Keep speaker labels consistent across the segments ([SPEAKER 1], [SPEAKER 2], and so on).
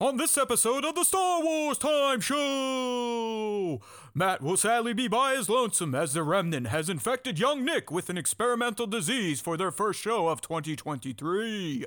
[SPEAKER 1] On this episode of the Star Wars Time Show, Matt will sadly be by his lonesome as the remnant has infected young Nick with an experimental disease for their first show of 2023.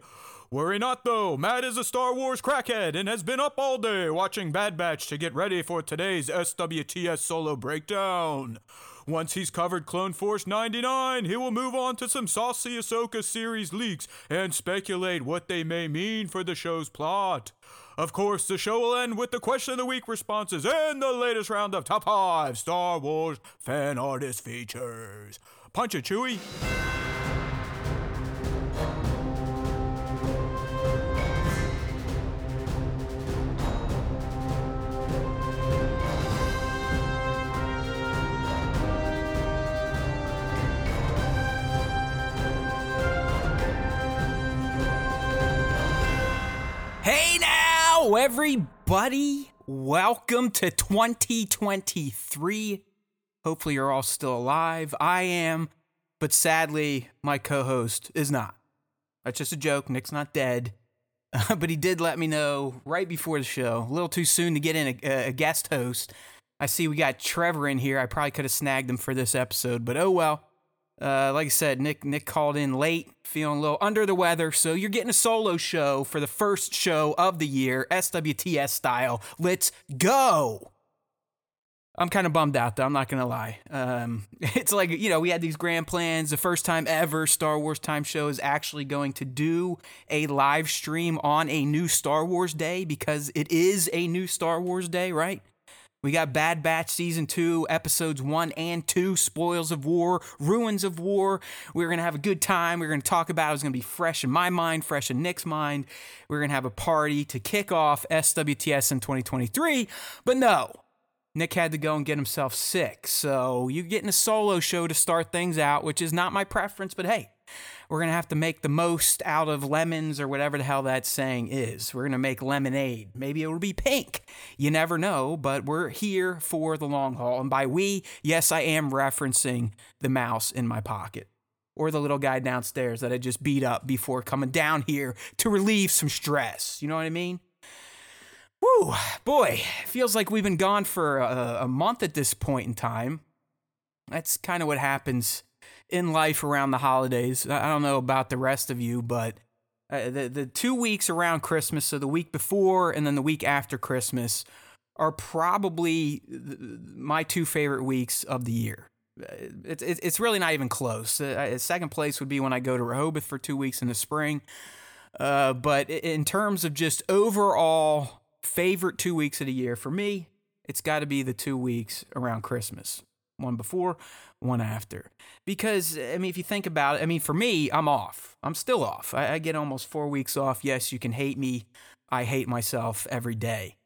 [SPEAKER 1] Worry not though, Matt is a Star Wars crackhead and has been up all day watching Bad Batch to get ready for today's SWTS solo breakdown. Once he's covered Clone Force 99, he will move on to some saucy Ahsoka series leaks and speculate what they may mean for the show's plot. Of course, the show will end with the question of the week responses and the latest round of top 5 Star Wars fan artist features. Punch it, Chewie.
[SPEAKER 2] Hey now, everybody. Welcome to 2023. Hopefully, you're all still alive. I am, but sadly, my co host is not. That's just a joke. Nick's not dead. but he did let me know right before the show, a little too soon to get in a, a guest host. I see we got Trevor in here. I probably could have snagged him for this episode, but oh well. Uh, like I said, Nick Nick called in late, feeling a little under the weather, so you're getting a solo show for the first show of the year, SWTS style. Let's go. I'm kind of bummed out though. I'm not gonna lie. Um, it's like you know we had these grand plans. The first time ever Star Wars Time Show is actually going to do a live stream on a new Star Wars day because it is a new Star Wars day, right? We got Bad Batch Season 2, Episodes 1 and 2, Spoils of War, Ruins of War. We're going to have a good time. We're going to talk about it. It's going to be fresh in my mind, fresh in Nick's mind. We're going to have a party to kick off SWTS in 2023. But no, Nick had to go and get himself sick. So you're getting a solo show to start things out, which is not my preference, but hey, we're going to have to make the most out of lemons or whatever the hell that saying is. We're going to make lemonade. Maybe it'll be pink. You never know, but we're here for the long haul. And by we, yes, I am referencing the mouse in my pocket or the little guy downstairs that I just beat up before coming down here to relieve some stress. You know what I mean? Woo, boy, feels like we've been gone for a, a month at this point in time. That's kind of what happens in life around the holidays. I don't know about the rest of you, but uh, the the two weeks around Christmas, so the week before and then the week after Christmas, are probably my two favorite weeks of the year. It's it's really not even close. Uh, second place would be when I go to Rehoboth for two weeks in the spring. Uh, but in terms of just overall favorite two weeks of the year for me, it's got to be the two weeks around Christmas. One before, one after. Because, I mean, if you think about it, I mean, for me, I'm off. I'm still off. I, I get almost four weeks off. Yes, you can hate me. I hate myself every day.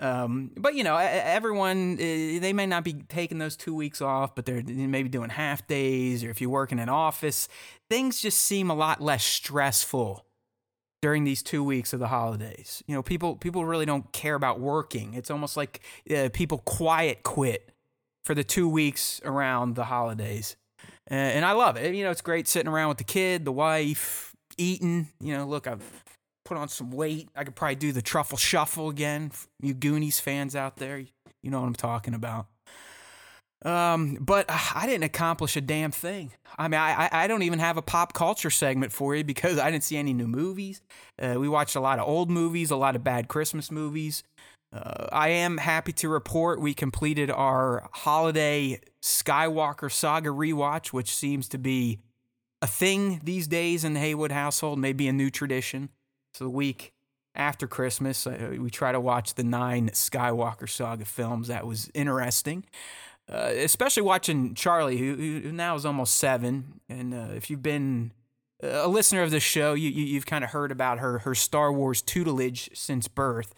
[SPEAKER 2] Um, but you know, everyone eh, they may not be taking those two weeks off, but they're maybe doing half days, or if you work in an office, things just seem a lot less stressful during these two weeks of the holidays. You know, people people really don't care about working. It's almost like uh, people quiet quit for the two weeks around the holidays. And I love it. You know, it's great sitting around with the kid, the wife, eating. You know, look, I've put on some weight. I could probably do the truffle shuffle again. You Goonies fans out there, you know what I'm talking about. Um, but I didn't accomplish a damn thing. I mean, I, I don't even have a pop culture segment for you because I didn't see any new movies. Uh, we watched a lot of old movies, a lot of bad Christmas movies. Uh, I am happy to report we completed our holiday Skywalker Saga rewatch, which seems to be a thing these days in the Haywood household, maybe a new tradition. So the week after Christmas, uh, we try to watch the nine Skywalker Saga films. That was interesting. Uh, especially watching Charlie, who, who, now is almost seven. And uh, if you've been a listener of the show, you, you, have kind of heard about her, her Star Wars tutelage since birth.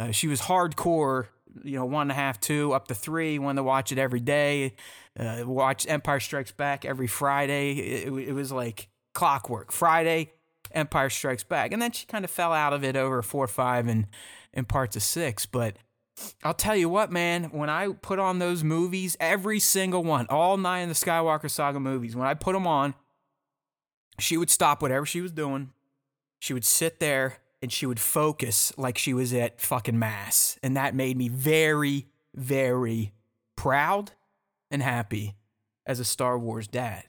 [SPEAKER 2] Uh, she was hardcore, you know, one and a half, two, up to three. Wanted to watch it every day. Uh, watch Empire Strikes Back every Friday. It, it, was like clockwork. Friday, Empire Strikes Back, and then she kind of fell out of it over four, five, and and parts of six. But I'll tell you what, man, when I put on those movies, every single one, all nine of the Skywalker Saga movies, when I put them on, she would stop whatever she was doing. She would sit there and she would focus like she was at fucking mass. And that made me very, very proud and happy as a Star Wars dad.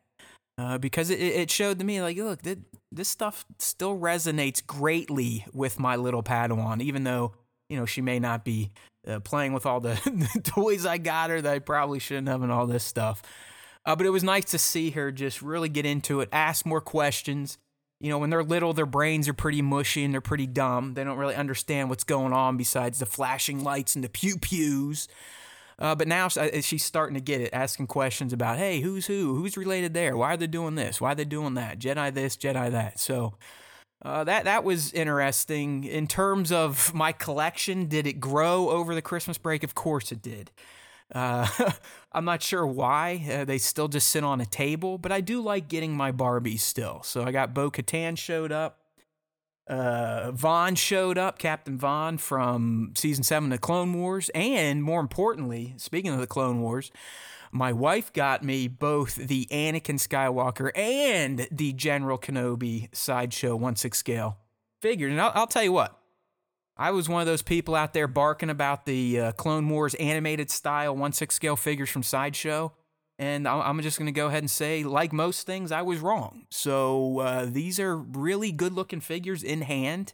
[SPEAKER 2] Uh, because it, it showed to me, like, look, th- this stuff still resonates greatly with my little Padawan, even though, you know, she may not be uh, playing with all the, the toys I got her that I probably shouldn't have and all this stuff. Uh, but it was nice to see her just really get into it, ask more questions. You know, when they're little, their brains are pretty mushy and they're pretty dumb. They don't really understand what's going on besides the flashing lights and the pew pews. Uh, but now uh, she's starting to get it, asking questions about, hey, who's who? Who's related there? Why are they doing this? Why are they doing that? Jedi this, Jedi that. So uh, that that was interesting. In terms of my collection, did it grow over the Christmas break? Of course it did. Uh, I'm not sure why uh, they still just sit on a table, but I do like getting my Barbies still. So I got Bo Katan showed up. Uh, Vaughn showed up, Captain Vaughn from season seven of Clone Wars, and more importantly, speaking of the Clone Wars, my wife got me both the Anakin Skywalker and the General Kenobi sideshow one six scale figure. And I'll, I'll tell you what, I was one of those people out there barking about the uh, Clone Wars animated style 1 6 scale figures from Sideshow. And I'm just going to go ahead and say, like most things, I was wrong. So uh, these are really good looking figures in hand.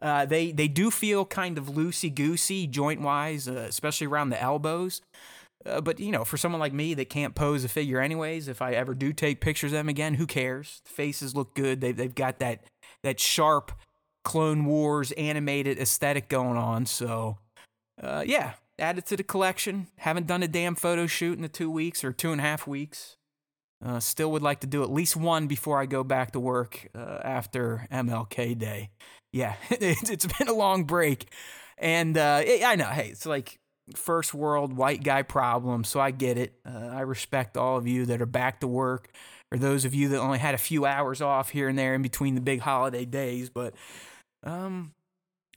[SPEAKER 2] Uh, they, they do feel kind of loosey goosey joint wise, uh, especially around the elbows. Uh, but, you know, for someone like me that can't pose a figure anyways, if I ever do take pictures of them again, who cares? The faces look good. They've, they've got that, that sharp Clone Wars animated aesthetic going on. So, uh, yeah, added to the collection. Haven't done a damn photo shoot in the two weeks or two and a half weeks. Uh, still would like to do at least one before I go back to work uh, after MLK Day. Yeah, it's been a long break. And uh, I know, hey, it's like first world white guy problem, so I get it. Uh, I respect all of you that are back to work, or those of you that only had a few hours off here and there in between the big holiday days. But um,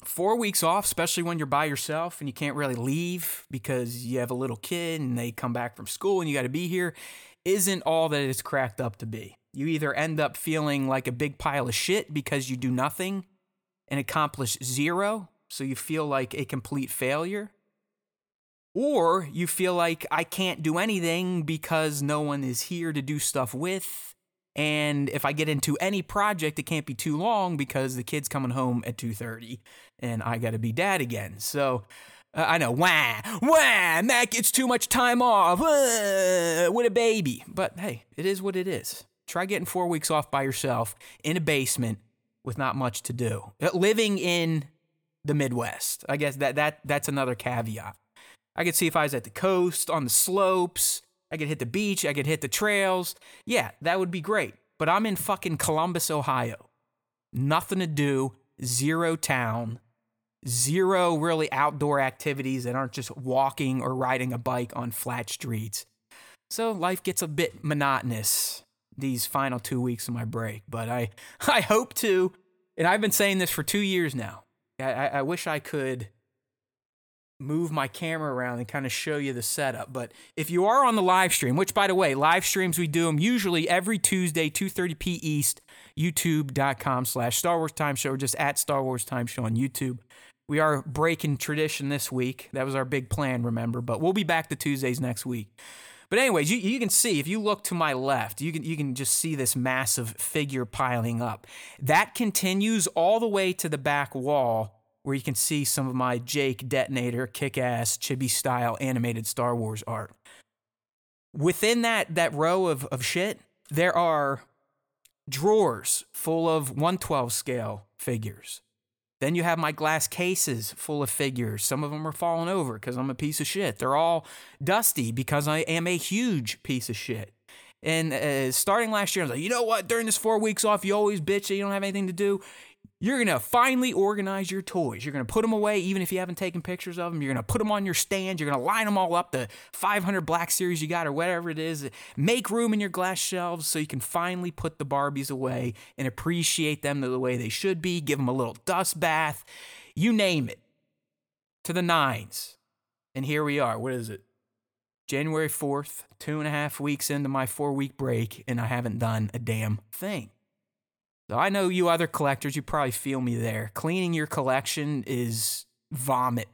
[SPEAKER 2] four weeks off, especially when you're by yourself and you can't really leave because you have a little kid and they come back from school and you got to be here, isn't all that it's cracked up to be. You either end up feeling like a big pile of shit because you do nothing and accomplish zero, so you feel like a complete failure, or you feel like I can't do anything because no one is here to do stuff with and if I get into any project, it can't be too long because the kid's coming home at 2:30 and I got to be dad again. So uh, I know, wah, wah, Matt gets too much time off uh, with a baby. But hey, it is what it is. Try getting four weeks off by yourself in a basement with not much to do. Uh, living in the Midwest. I guess that, that that's another caveat. I could see if I was at the coast, on the slopes, I could hit the beach, I could hit the trails. Yeah, that would be great. But I'm in fucking Columbus, Ohio. Nothing to do, zero town, zero really outdoor activities that aren't just walking or riding a bike on flat streets. So life gets a bit monotonous these final two weeks of my break. But I, I hope to, and I've been saying this for two years now. I, I wish I could move my camera around and kind of show you the setup. But if you are on the live stream, which by the way, live streams we do them usually every Tuesday, 2:30 p East, youtube.com slash Star Wars Time Show, or just at Star Wars Time Show on YouTube. We are breaking tradition this week. That was our big plan, remember? But we'll be back to Tuesdays next week. But anyways, you, you can see if you look to my left, you can you can just see this massive figure piling up. That continues all the way to the back wall where you can see some of my Jake Detonator kick ass chibi style animated Star Wars art. Within that, that row of, of shit, there are drawers full of 112 scale figures. Then you have my glass cases full of figures. Some of them are falling over because I'm a piece of shit. They're all dusty because I am a huge piece of shit. And uh, starting last year, I was like, you know what? During this four weeks off, you always bitch that you don't have anything to do. You're going to finally organize your toys. You're going to put them away, even if you haven't taken pictures of them. You're going to put them on your stand. You're going to line them all up, the 500 Black Series you got, or whatever it is. Make room in your glass shelves so you can finally put the Barbies away and appreciate them the way they should be. Give them a little dust bath. You name it. To the nines. And here we are. What is it? January 4th, two and a half weeks into my four week break, and I haven't done a damn thing. So I know you other collectors, you probably feel me there. Cleaning your collection is vomit.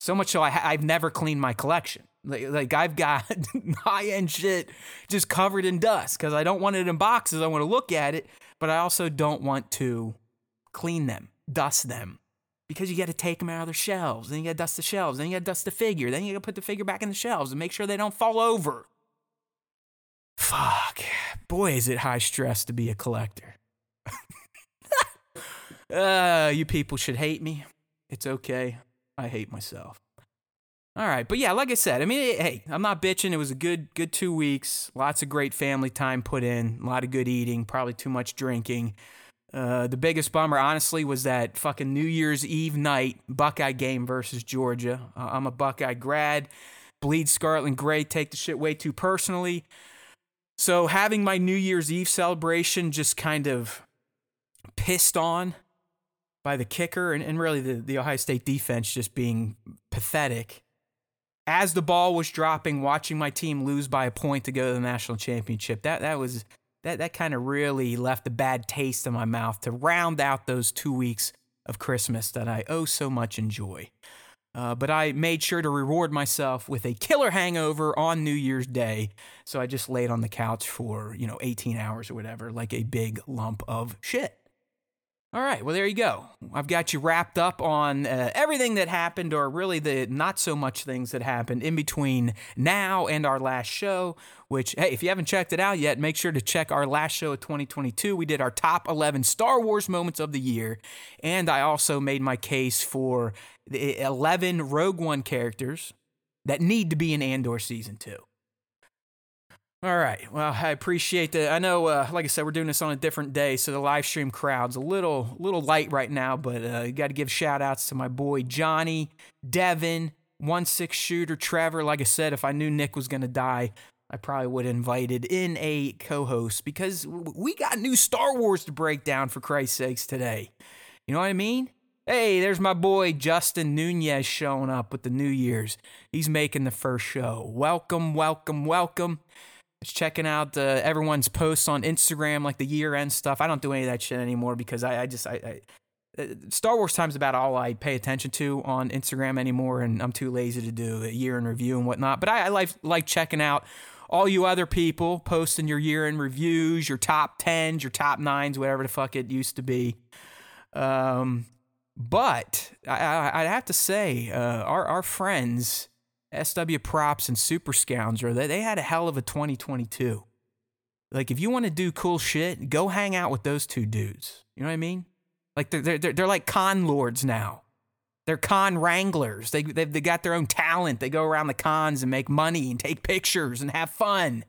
[SPEAKER 2] So much so I ha- I've never cleaned my collection. Like, like I've got high end shit just covered in dust because I don't want it in boxes. I want to look at it, but I also don't want to clean them, dust them. Because you got to take them out of their shelves, then you got to dust the shelves, then you got to dust the figure, then you got to put the figure back in the shelves and make sure they don't fall over. Fuck. Boy, is it high stress to be a collector. Uh, you people should hate me. It's okay. I hate myself. All right, but yeah, like I said, I mean, hey, I'm not bitching. It was a good, good two weeks. Lots of great family time put in. A lot of good eating. Probably too much drinking. Uh, the biggest bummer, honestly, was that fucking New Year's Eve night Buckeye game versus Georgia. Uh, I'm a Buckeye grad. Bleed scarlet and gray. Take the shit way too personally. So having my New Year's Eve celebration just kind of pissed on by the kicker and, and really the, the Ohio State defense just being pathetic. As the ball was dropping, watching my team lose by a point to go to the national championship, that that was that that kind of really left a bad taste in my mouth to round out those two weeks of Christmas that I oh so much enjoy. Uh, but I made sure to reward myself with a killer hangover on New Year's Day. So I just laid on the couch for, you know, 18 hours or whatever, like a big lump of shit. All right, well, there you go. I've got you wrapped up on uh, everything that happened, or really the not so much things that happened in between now and our last show. Which, hey, if you haven't checked it out yet, make sure to check our last show of 2022. We did our top 11 Star Wars moments of the year, and I also made my case for the 11 Rogue One characters that need to be in Andor season two. All right. Well, I appreciate that. I know, uh, like I said, we're doing this on a different day, so the live stream crowd's a little, little light right now. But uh, you got to give shout outs to my boy Johnny, Devin, one six shooter, Trevor. Like I said, if I knew Nick was gonna die, I probably would have invited in a co-host because we got new Star Wars to break down for Christ's sakes today. You know what I mean? Hey, there's my boy Justin Nunez showing up with the New Year's. He's making the first show. Welcome, welcome, welcome. Checking out uh, everyone's posts on Instagram, like the year end stuff. I don't do any of that shit anymore because I, I just I, I, uh, Star Wars time's about all I pay attention to on Instagram anymore, and I'm too lazy to do a year in review and whatnot. But I, I like like checking out all you other people posting your year in reviews, your top tens, your top nines, whatever the fuck it used to be. Um, but I, I, would have to say, uh, our our friends SW Props and Super Scoundrel, they, they had a hell of a 2022. Like, if you want to do cool shit, go hang out with those two dudes. You know what I mean? Like, they're, they're, they're like con lords now. They're con wranglers. They, they, they got their own talent. They go around the cons and make money and take pictures and have fun.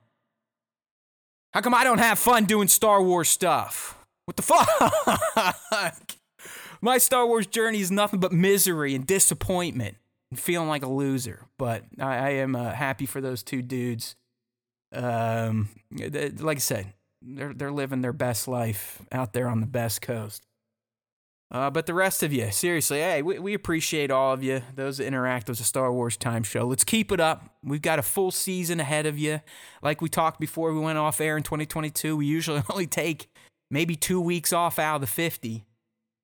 [SPEAKER 2] How come I don't have fun doing Star Wars stuff? What the fuck? My Star Wars journey is nothing but misery and disappointment feeling like a loser. But I, I am uh, happy for those two dudes. Um, they, like I said, they're they're living their best life out there on the best coast. Uh, but the rest of you, seriously, hey, we, we appreciate all of you, those that interact with the Star Wars Time Show. Let's keep it up. We've got a full season ahead of you. Like we talked before we went off air in 2022, we usually only take maybe two weeks off out of the 50.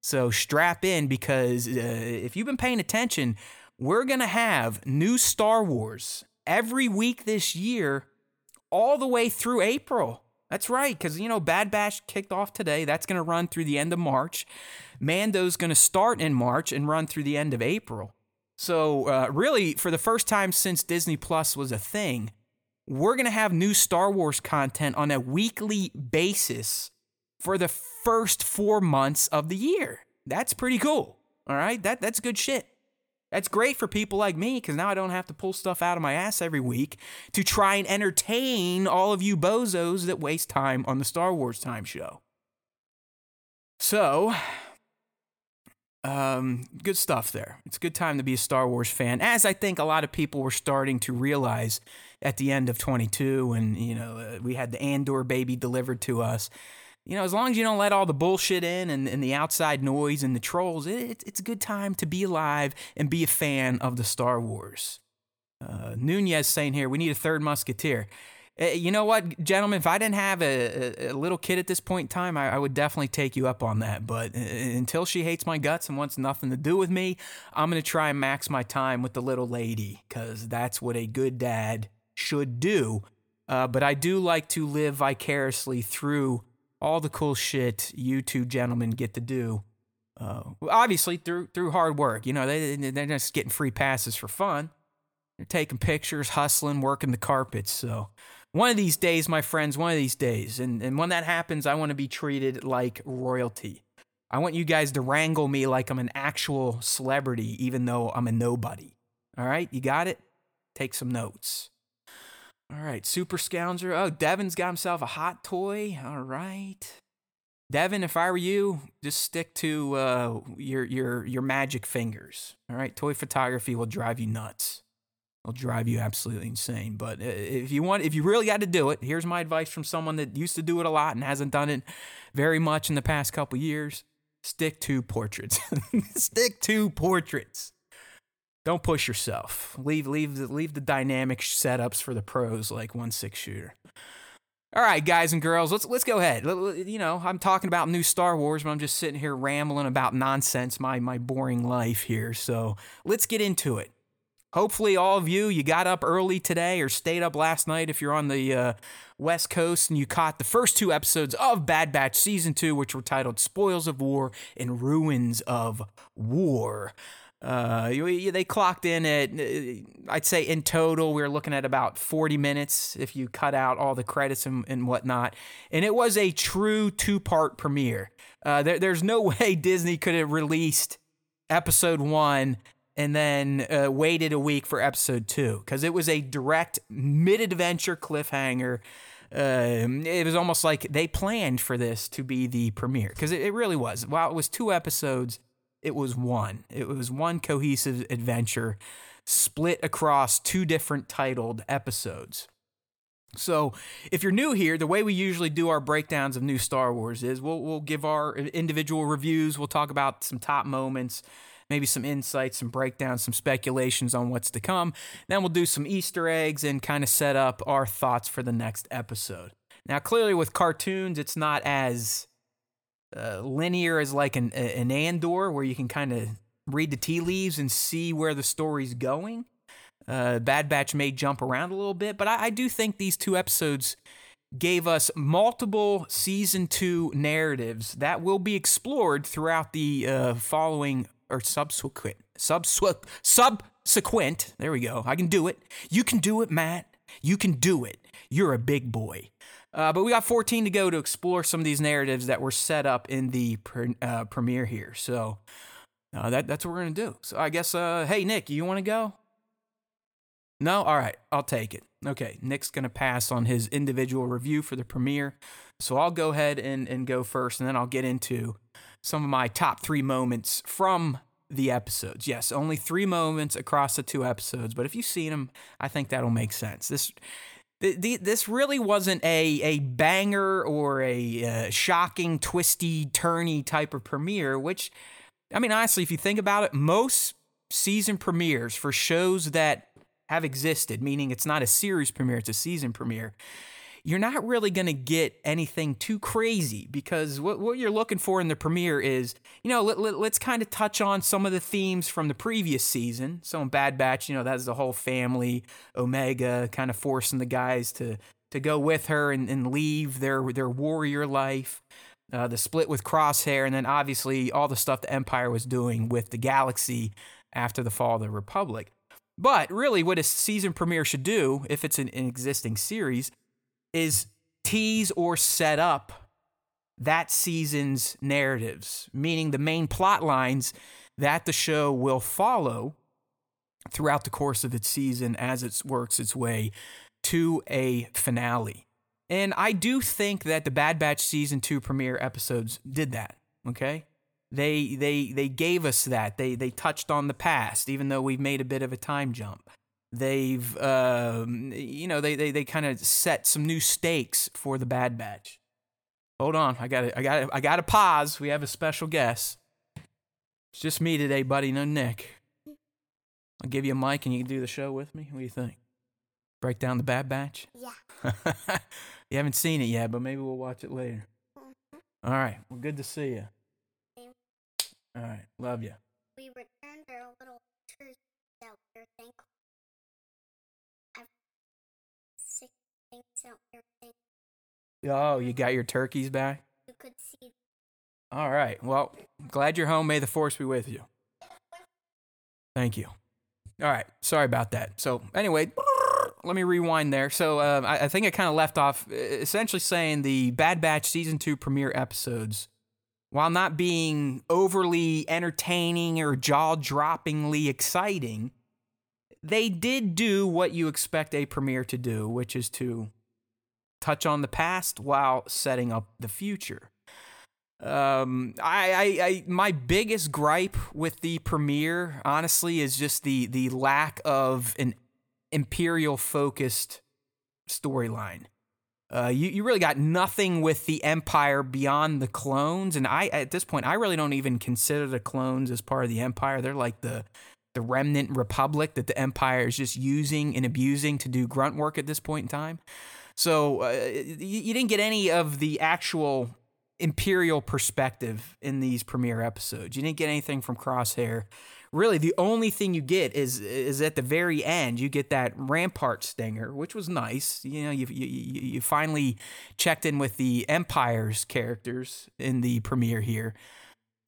[SPEAKER 2] So strap in because uh, if you've been paying attention, we're going to have new Star Wars every week this year, all the way through April. That's right, because, you know, Bad Batch kicked off today. That's going to run through the end of March. Mando's going to start in March and run through the end of April. So, uh, really, for the first time since Disney Plus was a thing, we're going to have new Star Wars content on a weekly basis for the first four months of the year. That's pretty cool. All right, that, that's good shit. That's great for people like me because now I don't have to pull stuff out of my ass every week to try and entertain all of you bozos that waste time on the Star Wars Time show. So, um, good stuff there. It's a good time to be a Star Wars fan, as I think a lot of people were starting to realize at the end of 22 when, you know, uh, we had the Andor baby delivered to us you know, as long as you don't let all the bullshit in and, and the outside noise and the trolls, it, it's a good time to be alive and be a fan of the Star Wars. Uh, Nunez saying here, we need a third musketeer. Uh, you know what, gentlemen? If I didn't have a, a, a little kid at this point in time, I, I, would definitely take you up on that. But uh, until she hates my guts and wants nothing to do with me, I'm going to try and max my time with the little lady because that's what a good dad should do. Uh, but I do like to live vicariously through all the cool shit you two gentlemen get to do. Uh, obviously through through hard work. You know, they they're just getting free passes for fun. They're taking pictures, hustling, working the carpets. So one of these days, my friends, one of these days, and, and when that happens, I want to be treated like royalty. I want you guys to wrangle me like I'm an actual celebrity, even though I'm a nobody. All right, you got it? Take some notes. All right, Super Scoundrel. Oh, Devin's got himself a hot toy. All right. Devin, if I were you, just stick to uh, your your your magic fingers. All right, toy photography will drive you nuts. It'll drive you absolutely insane. But uh, if you want, if you really got to do it, here's my advice from someone that used to do it a lot and hasn't done it very much in the past couple years: stick to portraits. stick to portraits don't push yourself. Leave leave the, leave the dynamic setups for the pros like one six shooter. All right, guys and girls, let's let's go ahead. You know, I'm talking about new Star Wars, but I'm just sitting here rambling about nonsense, my my boring life here. So let's get into it. Hopefully, all of you you got up early today or stayed up last night if you're on the uh, West Coast and you caught the first two episodes of Bad Batch season two, which were titled "Spoils of War" and "Ruins of War." Uh, they clocked in at, uh, I'd say in total, we were looking at about 40 minutes if you cut out all the credits and, and whatnot. And it was a true two part premiere. Uh, there, there's no way Disney could have released episode one and then uh, waited a week for episode two because it was a direct mid adventure cliffhanger. Uh, it was almost like they planned for this to be the premiere because it, it really was. While it was two episodes, it was one. It was one cohesive adventure split across two different titled episodes. So, if you're new here, the way we usually do our breakdowns of new Star Wars is we'll, we'll give our individual reviews, we'll talk about some top moments, maybe some insights, some breakdowns, some speculations on what's to come. Then we'll do some Easter eggs and kind of set up our thoughts for the next episode. Now, clearly, with cartoons, it's not as uh, linear as like an, an Andor, where you can kind of read the tea leaves and see where the story's going. Uh, Bad Batch may jump around a little bit, but I, I do think these two episodes gave us multiple season two narratives that will be explored throughout the uh, following or subsequent subsequent subsequent. There we go. I can do it. You can do it, Matt. You can do it. You're a big boy. Uh, but we got 14 to go to explore some of these narratives that were set up in the pre- uh, premiere here. So uh, that, that's what we're going to do. So I guess, uh, hey, Nick, you want to go? No? All right, I'll take it. Okay, Nick's going to pass on his individual review for the premiere. So I'll go ahead and, and go first, and then I'll get into some of my top three moments from the episodes. Yes, only three moments across the two episodes, but if you've seen them, I think that'll make sense. This the, the, this really wasn't a, a banger or a uh, shocking, twisty, turny type of premiere, which, I mean, honestly, if you think about it, most season premieres for shows that have existed, meaning it's not a series premiere, it's a season premiere, you're not really going to get anything too crazy because what, what you're looking for in the premiere is, you know, let, let, us kind of touch on some of the themes from the previous season. So in Bad Batch, you know, that's the whole family, Omega kind of forcing the guys to to go with her and, and leave their their warrior life. Uh, the split with Crosshair, and then obviously all the stuff the Empire was doing with the galaxy after the fall of the Republic. But really, what a season premiere should do, if it's an, an existing series, is tease or set up that season's narratives, meaning the main plot lines that the show will follow throughout the course of its season as it works its way to a finale. And I do think that the Bad Batch season 2 premiere episodes did that, okay? They they they gave us that. They they touched on the past even though we've made a bit of a time jump. They've, um, you know, they they they kind of set some new stakes for the Bad Batch. Hold on, I got I got I got to pause. We have a special guest. It's just me today, buddy. No Nick. I'll give you a mic and you can do the show with me. What do you think? Break down the Bad Batch.
[SPEAKER 3] Yeah.
[SPEAKER 2] you haven't seen it yet, but maybe we'll watch it later.
[SPEAKER 3] Mhm.
[SPEAKER 2] All right. Well, good to see you. All right. Love you.
[SPEAKER 3] We returned our little turkeys out there. Thank I've out there. Thank
[SPEAKER 2] Oh, you got your turkeys back?
[SPEAKER 3] you could see.
[SPEAKER 2] All right. Well, glad you're home. May the force be with you. Thank you. All right. Sorry about that. So, anyway, let me rewind there. So, uh, I, I think I kind of left off essentially saying the Bad Batch season two premiere episodes, while not being overly entertaining or jaw droppingly exciting, they did do what you expect a premiere to do, which is to touch on the past while setting up the future. Um, I, I, I, my biggest gripe with the premiere, honestly, is just the the lack of an imperial focused storyline. Uh, you, you really got nothing with the empire beyond the clones, and I at this point I really don't even consider the clones as part of the empire. They're like the the remnant republic that the empire is just using and abusing to do grunt work at this point in time. So uh, you, didn't get any of the actual imperial perspective in these premiere episodes. You didn't get anything from Crosshair. Really, the only thing you get is is at the very end. You get that Rampart stinger, which was nice. You know, you, you you finally checked in with the Empire's characters in the premiere here.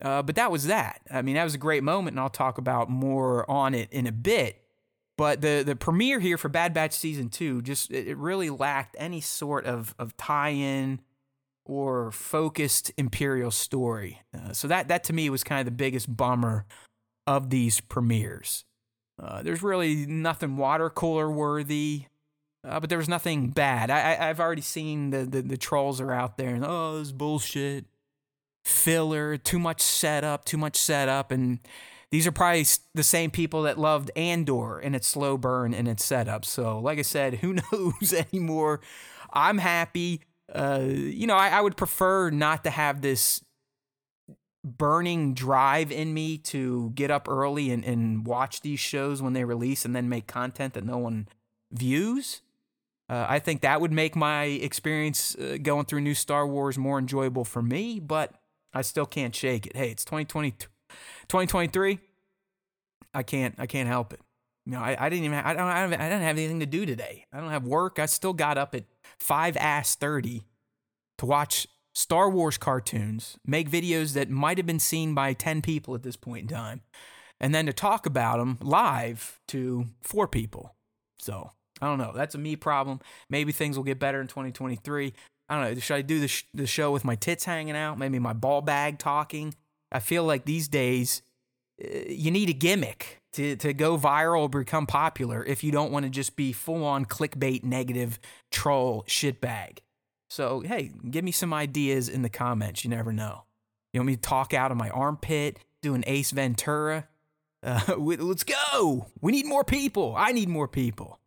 [SPEAKER 2] Uh, but that was that. I mean, that was a great moment, and I'll talk about more on it in a bit. But the the premiere here for Bad Batch season two just it, it really lacked any sort of of tie in or focused imperial story. Uh, so that that to me was kind of the biggest bummer of these premieres. Uh, there's really nothing water cooler worthy, uh, but there was nothing bad. I, I've already seen the, the the trolls are out there and oh this is bullshit, filler, too much setup, too much setup, and these are probably the same people that loved Andor and its slow burn and its setup. So like I said, who knows anymore? I'm happy uh, you know, I, I would prefer not to have this burning drive in me to get up early and, and watch these shows when they release and then make content that no one views. Uh, I think that would make my experience uh, going through new Star Wars more enjoyable for me, but I still can't shake it. Hey, it's 2020, 2023. I can't, I can't help it. You know, I, I didn't even, I don't, I don't, I didn't have anything to do today. I don't have work. I still got up at five ass thirty to watch Star Wars cartoons, make videos that might have been seen by ten people at this point in time, and then to talk about them live to four people. So I don't know. That's a me problem. Maybe things will get better in 2023. I don't know. Should I do the, sh- the show with my tits hanging out? Maybe my ball bag talking? I feel like these days uh, you need a gimmick to, to go viral or become popular if you don't want to just be full on clickbait, negative, troll, shitbag. So, hey, give me some ideas in the comments. You never know. You want me to talk out of my armpit, do an Ace Ventura? Uh, let's go. We need more people. I need more people.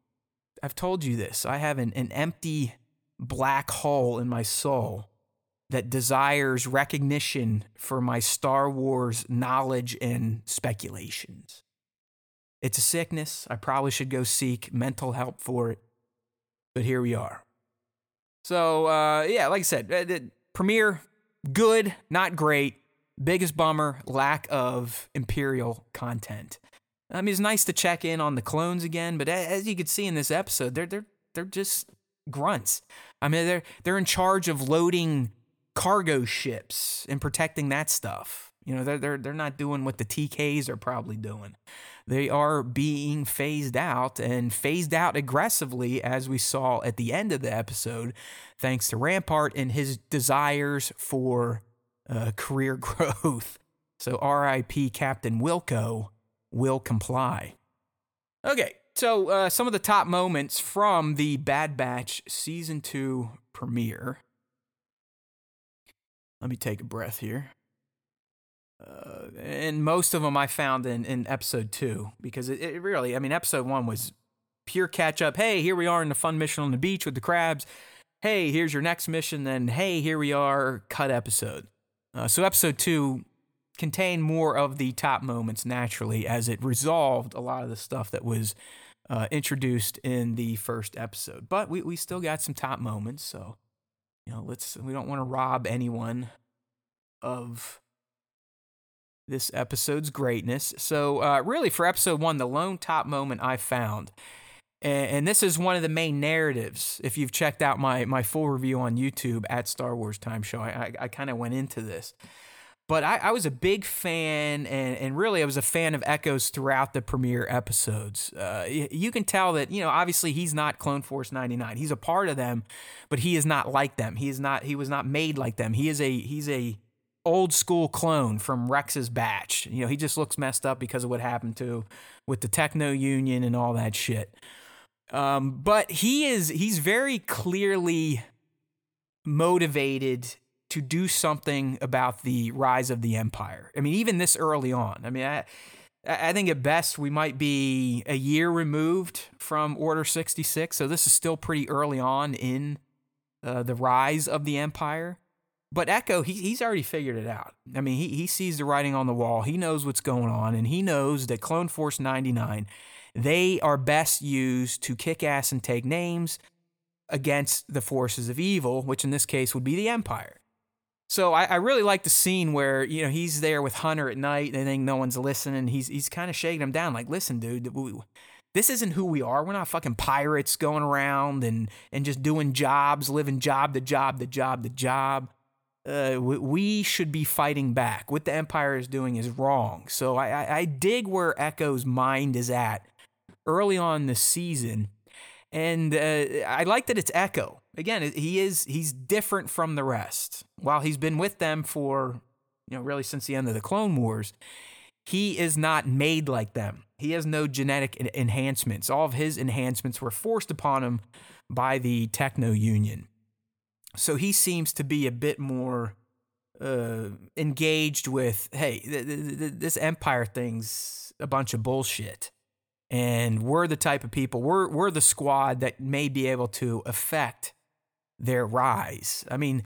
[SPEAKER 2] I've told you this. I have an, an empty black hole in my soul that desires recognition for my Star Wars knowledge and speculations. It's a sickness. I probably should go seek mental help for it. But here we are. So, uh, yeah, like I said, uh, premiere, good, not great. Biggest bummer, lack of Imperial content. I mean, it's nice to check in on the clones again, but as you could see in this episode, they're they're they're just grunts. I mean, they're they're in charge of loading cargo ships and protecting that stuff. You know, they're they're they're not doing what the TKs are probably doing. They are being phased out and phased out aggressively, as we saw at the end of the episode, thanks to Rampart and his desires for uh, career growth. So, R.I.P. Captain Wilco will comply. Okay, so uh, some of the top moments from the Bad Batch season two premiere. Let me take a breath here. Uh, and most of them I found in, in episode two because it, it really, I mean, episode one was pure catch up. Hey, here we are in the fun mission on the beach with the crabs. Hey, here's your next mission. Then, hey, here we are, cut episode. Uh, so, episode two contained more of the top moments naturally as it resolved a lot of the stuff that was uh, introduced in the first episode. But we, we still got some top moments, so you know, let's we don't want to rob anyone of this episode's greatness. So, uh, really, for episode one, the lone top moment I found, and, this is one of the main narratives. If you've checked out my my full review on YouTube at Star Wars Time Show, I, I, I kind of went into this. But I, I, was a big fan, and, and really, I was a fan of Echoes throughout the premiere episodes. Uh, you, can tell that, you know, obviously he's not Clone Force 99. He's a part of them, but he is not like them. He is not. He was not made like them. He is a. He's a old school clone from Rex's batch. You know, he just looks messed up because of what happened to with the Techno Union and all that shit. Um, but he is he's very clearly motivated to do something about the rise of the empire. I mean, even this early on. I mean, I I think at best we might be a year removed from Order 66, so this is still pretty early on in uh, the rise of the empire. But Echo, he, he's already figured it out. I mean, he, he sees the writing on the wall. He knows what's going on, and he knows that Clone Force 99, they are best used to kick ass and take names against the forces of evil, which in this case would be the Empire. So I, I really like the scene where you know he's there with Hunter at night, and I think no one's listening. He's he's kind of shaking him down, like, "Listen, dude, we, this isn't who we are. We're not fucking pirates going around and and just doing jobs, living job to job to job to job uh, we should be fighting back. What the Empire is doing is wrong. So I, I, I dig where Echo's mind is at early on the season, and uh, I like that it's Echo. Again, he is he's different from the rest. While he's been with them for you know really since the end of the Clone Wars, he is not made like them. He has no genetic enhancements. All of his enhancements were forced upon him by the Techno Union. So he seems to be a bit more uh, engaged with, hey, th- th- th- this empire thing's a bunch of bullshit. And we're the type of people, we're, we're the squad that may be able to affect their rise. I mean,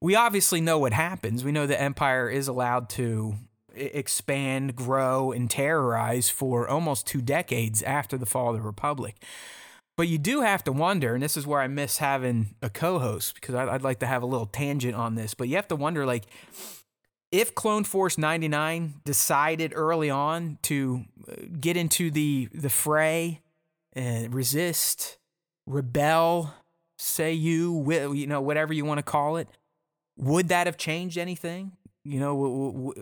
[SPEAKER 2] we obviously know what happens. We know the empire is allowed to expand, grow, and terrorize for almost two decades after the fall of the Republic. But you do have to wonder, and this is where I miss having a co-host because I'd like to have a little tangent on this. But you have to wonder, like, if Clone Force 99 decided early on to uh, get into the the fray and resist, rebel, say you, you know, whatever you want to call it, would that have changed anything? You know,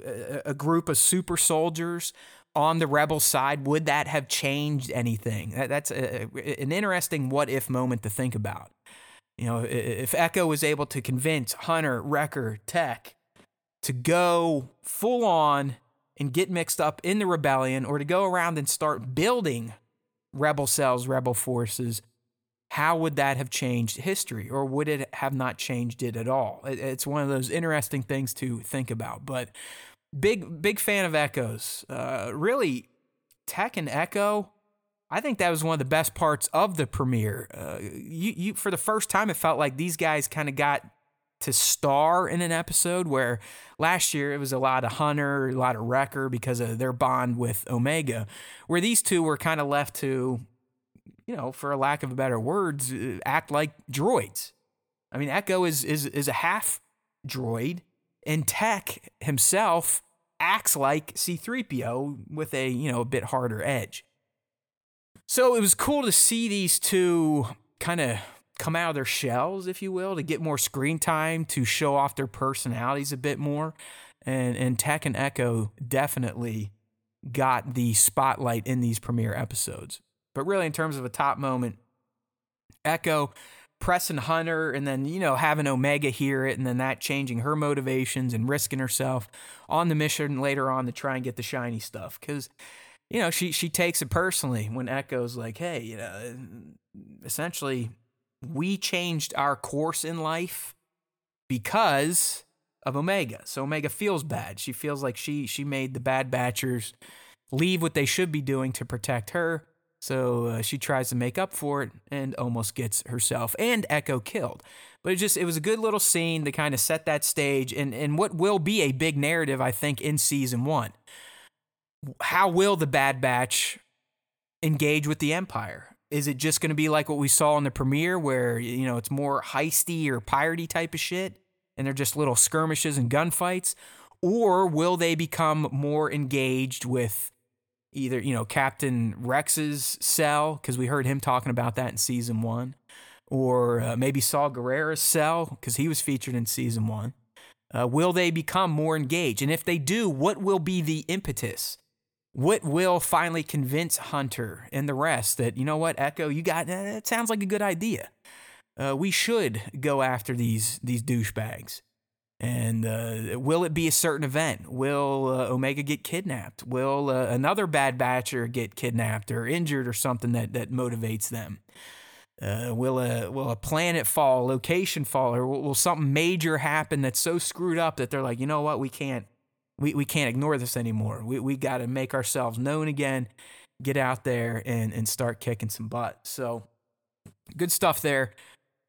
[SPEAKER 2] a group of super soldiers on the rebel side, would that have changed anything? That's a, an interesting what if moment to think about. You know, if Echo was able to convince Hunter, Wrecker, Tech to go full on and get mixed up in the rebellion or to go around and start building rebel cells, rebel forces, how would that have changed history or would it have not changed it at all? It's one of those interesting things to think about. But big big fan of Echoes. Uh, really, Tech and Echo. I think that was one of the best parts of the premiere. Uh, you, you, for the first time, it felt like these guys kind of got to star in an episode where last year it was a lot of Hunter, a lot of Wrecker because of their bond with Omega, where these two were kind of left to, you know, for a lack of better words, uh, act like droids. I mean, Echo is is is a half droid, and Tech himself acts like C3PO with a, you know, a bit harder edge. So it was cool to see these two kind of come out of their shells, if you will, to get more screen time, to show off their personalities a bit more. And and Tech and Echo definitely got the spotlight in these premiere episodes. But really, in terms of a top moment, Echo pressing Hunter and then, you know, having Omega hear it and then that changing her motivations and risking herself on the mission later on to try and get the shiny stuff. Cause, you know, she, she takes it personally when Echo's like, hey, you know, essentially we changed our course in life because of Omega. So Omega feels bad. She feels like she she made the bad batchers leave what they should be doing to protect her. So uh, she tries to make up for it and almost gets herself and Echo killed. But it just it was a good little scene to kind of set that stage and and what will be a big narrative I think in season 1. How will the Bad Batch engage with the Empire? Is it just going to be like what we saw in the premiere, where you know it's more heisty or piratey type of shit, and they're just little skirmishes and gunfights, or will they become more engaged with either you know Captain Rex's cell because we heard him talking about that in season one, or uh, maybe Saw Gerrera's cell because he was featured in season one. Uh, will they become more engaged? And if they do, what will be the impetus? What will finally convince Hunter and the rest that, you know what, Echo, you got that? It sounds like a good idea. Uh, we should go after these these douchebags. And uh, will it be a certain event? Will uh, Omega get kidnapped? Will uh, another Bad Batcher get kidnapped or injured or something that, that motivates them? Uh, will a will a planet fall, location fall, or will, will something major happen that's so screwed up that they're like, you know what, we can't we, we can't ignore this anymore. We, we got to make ourselves known again, get out there and, and start kicking some butt. So, good stuff there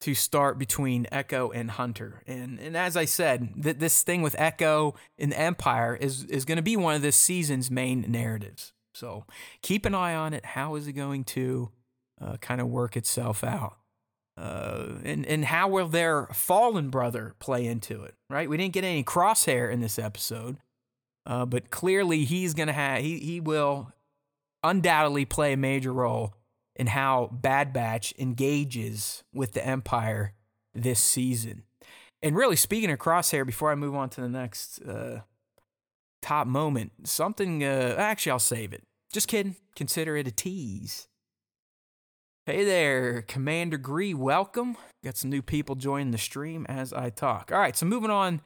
[SPEAKER 2] to start between Echo and Hunter. And, and as I said, th- this thing with Echo and Empire is, is going to be one of this season's main narratives. So, keep an eye on it. How is it going to uh, kind of work itself out? Uh, and and how will their fallen brother play into it? Right, we didn't get any crosshair in this episode, uh, but clearly, he's going to have, he, he will undoubtedly play a major role in how Bad Batch engages with the Empire this season. And really, speaking of Crosshair, before I move on to the next uh, top moment, something, uh, actually, I'll save it. Just kidding. Consider it a tease. Hey there, Commander Gree, welcome. Got some new people joining the stream as I talk. All right, so moving on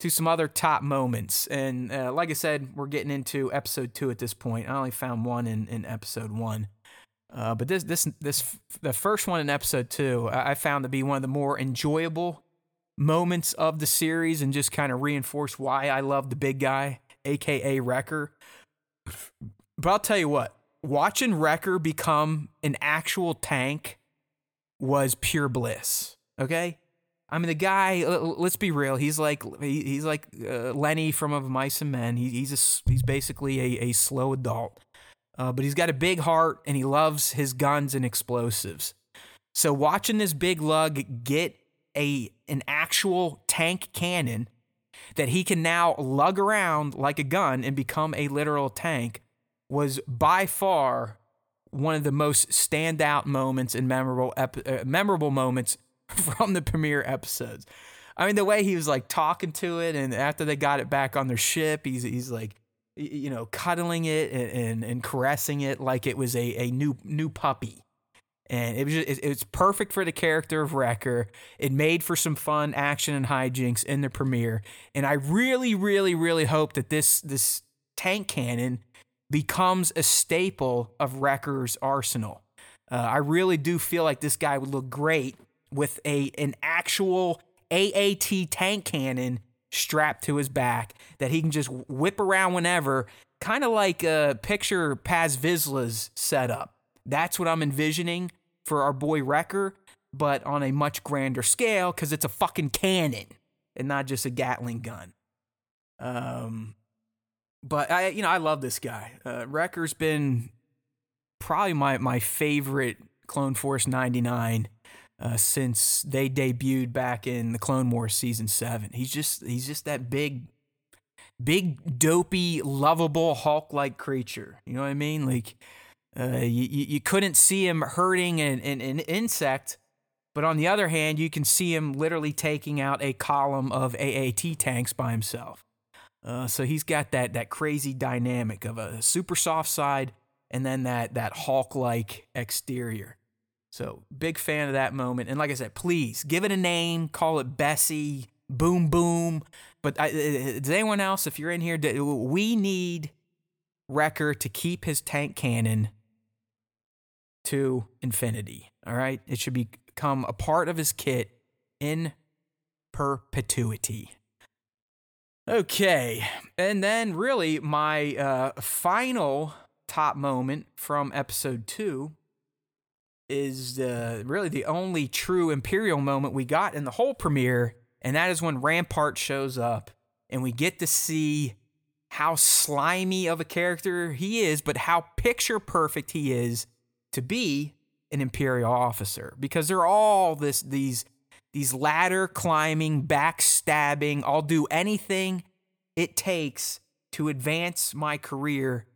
[SPEAKER 2] to some other top moments. And uh, like I said, we're getting into episode two at this point. I only found one in, in episode one. Uh, but this, this, this, the first one in episode two, I found to be one of the more enjoyable moments of the series and just kind of reinforce why I love the big guy, aka Wrecker. But I'll tell you what, watching Wrecker become an actual tank was pure bliss. Okay. I mean, the guy. Let's be real. He's like he's like uh, Lenny from Of Mice and Men. He, he's a, he's basically a, a slow adult, uh, but he's got a big heart and he loves his guns and explosives. So watching this big lug get a an actual tank cannon that he can now lug around like a gun and become a literal tank was by far one of the most standout moments and memorable ep- uh, memorable moments from the premiere episodes. I mean, the way he was like talking to it, and after they got it back on their ship, he's he's like, you know, cuddling it and and, and caressing it like it was a, a new new puppy. And it was just, it, was perfect for the character of Wrecker. It made for some fun action and hijinks in the premiere. And I really, really, really hope that this this tank cannon becomes a staple of Wrecker's arsenal. Uh, I really do feel like this guy would look great with a an actual AAT tank cannon strapped to his back that he can just whip around whenever, kind of like a uh, picture Paz Vizsla's setup. That's what I'm envisioning for our boy Wrecker, but on a much grander scale because it's a fucking cannon and not just a Gatling gun. Um, but I, you know, I love this guy. Uh, Wrecker's been probably my my favorite Clone Force '99 uh, since they debuted back in the Clone Wars season seven. He's just he's just that big, big, dopey, lovable Hulk-like creature. You know what I mean? Like uh, you you couldn't see him hurting an, an, an insect, but on the other hand, you can see him literally taking out a column of AAT tanks by himself. Uh, so he's got that that crazy dynamic of a super soft side and then that that Hulk-like exterior. So big fan of that moment. And like I said, please give it a name. Call it Bessie. Boom Boom. But I, does anyone else, if you're in here, we need Wrecker to keep his tank cannon to infinity. All right, it should become a part of his kit in perpetuity. Okay, and then really my uh, final top moment from episode two is uh, really the only true Imperial moment we got in the whole premiere, and that is when Rampart shows up and we get to see how slimy of a character he is, but how picture perfect he is to be an imperial officer. Because they're all this these these ladder climbing, backstabbing, I'll do anything it takes to advance my career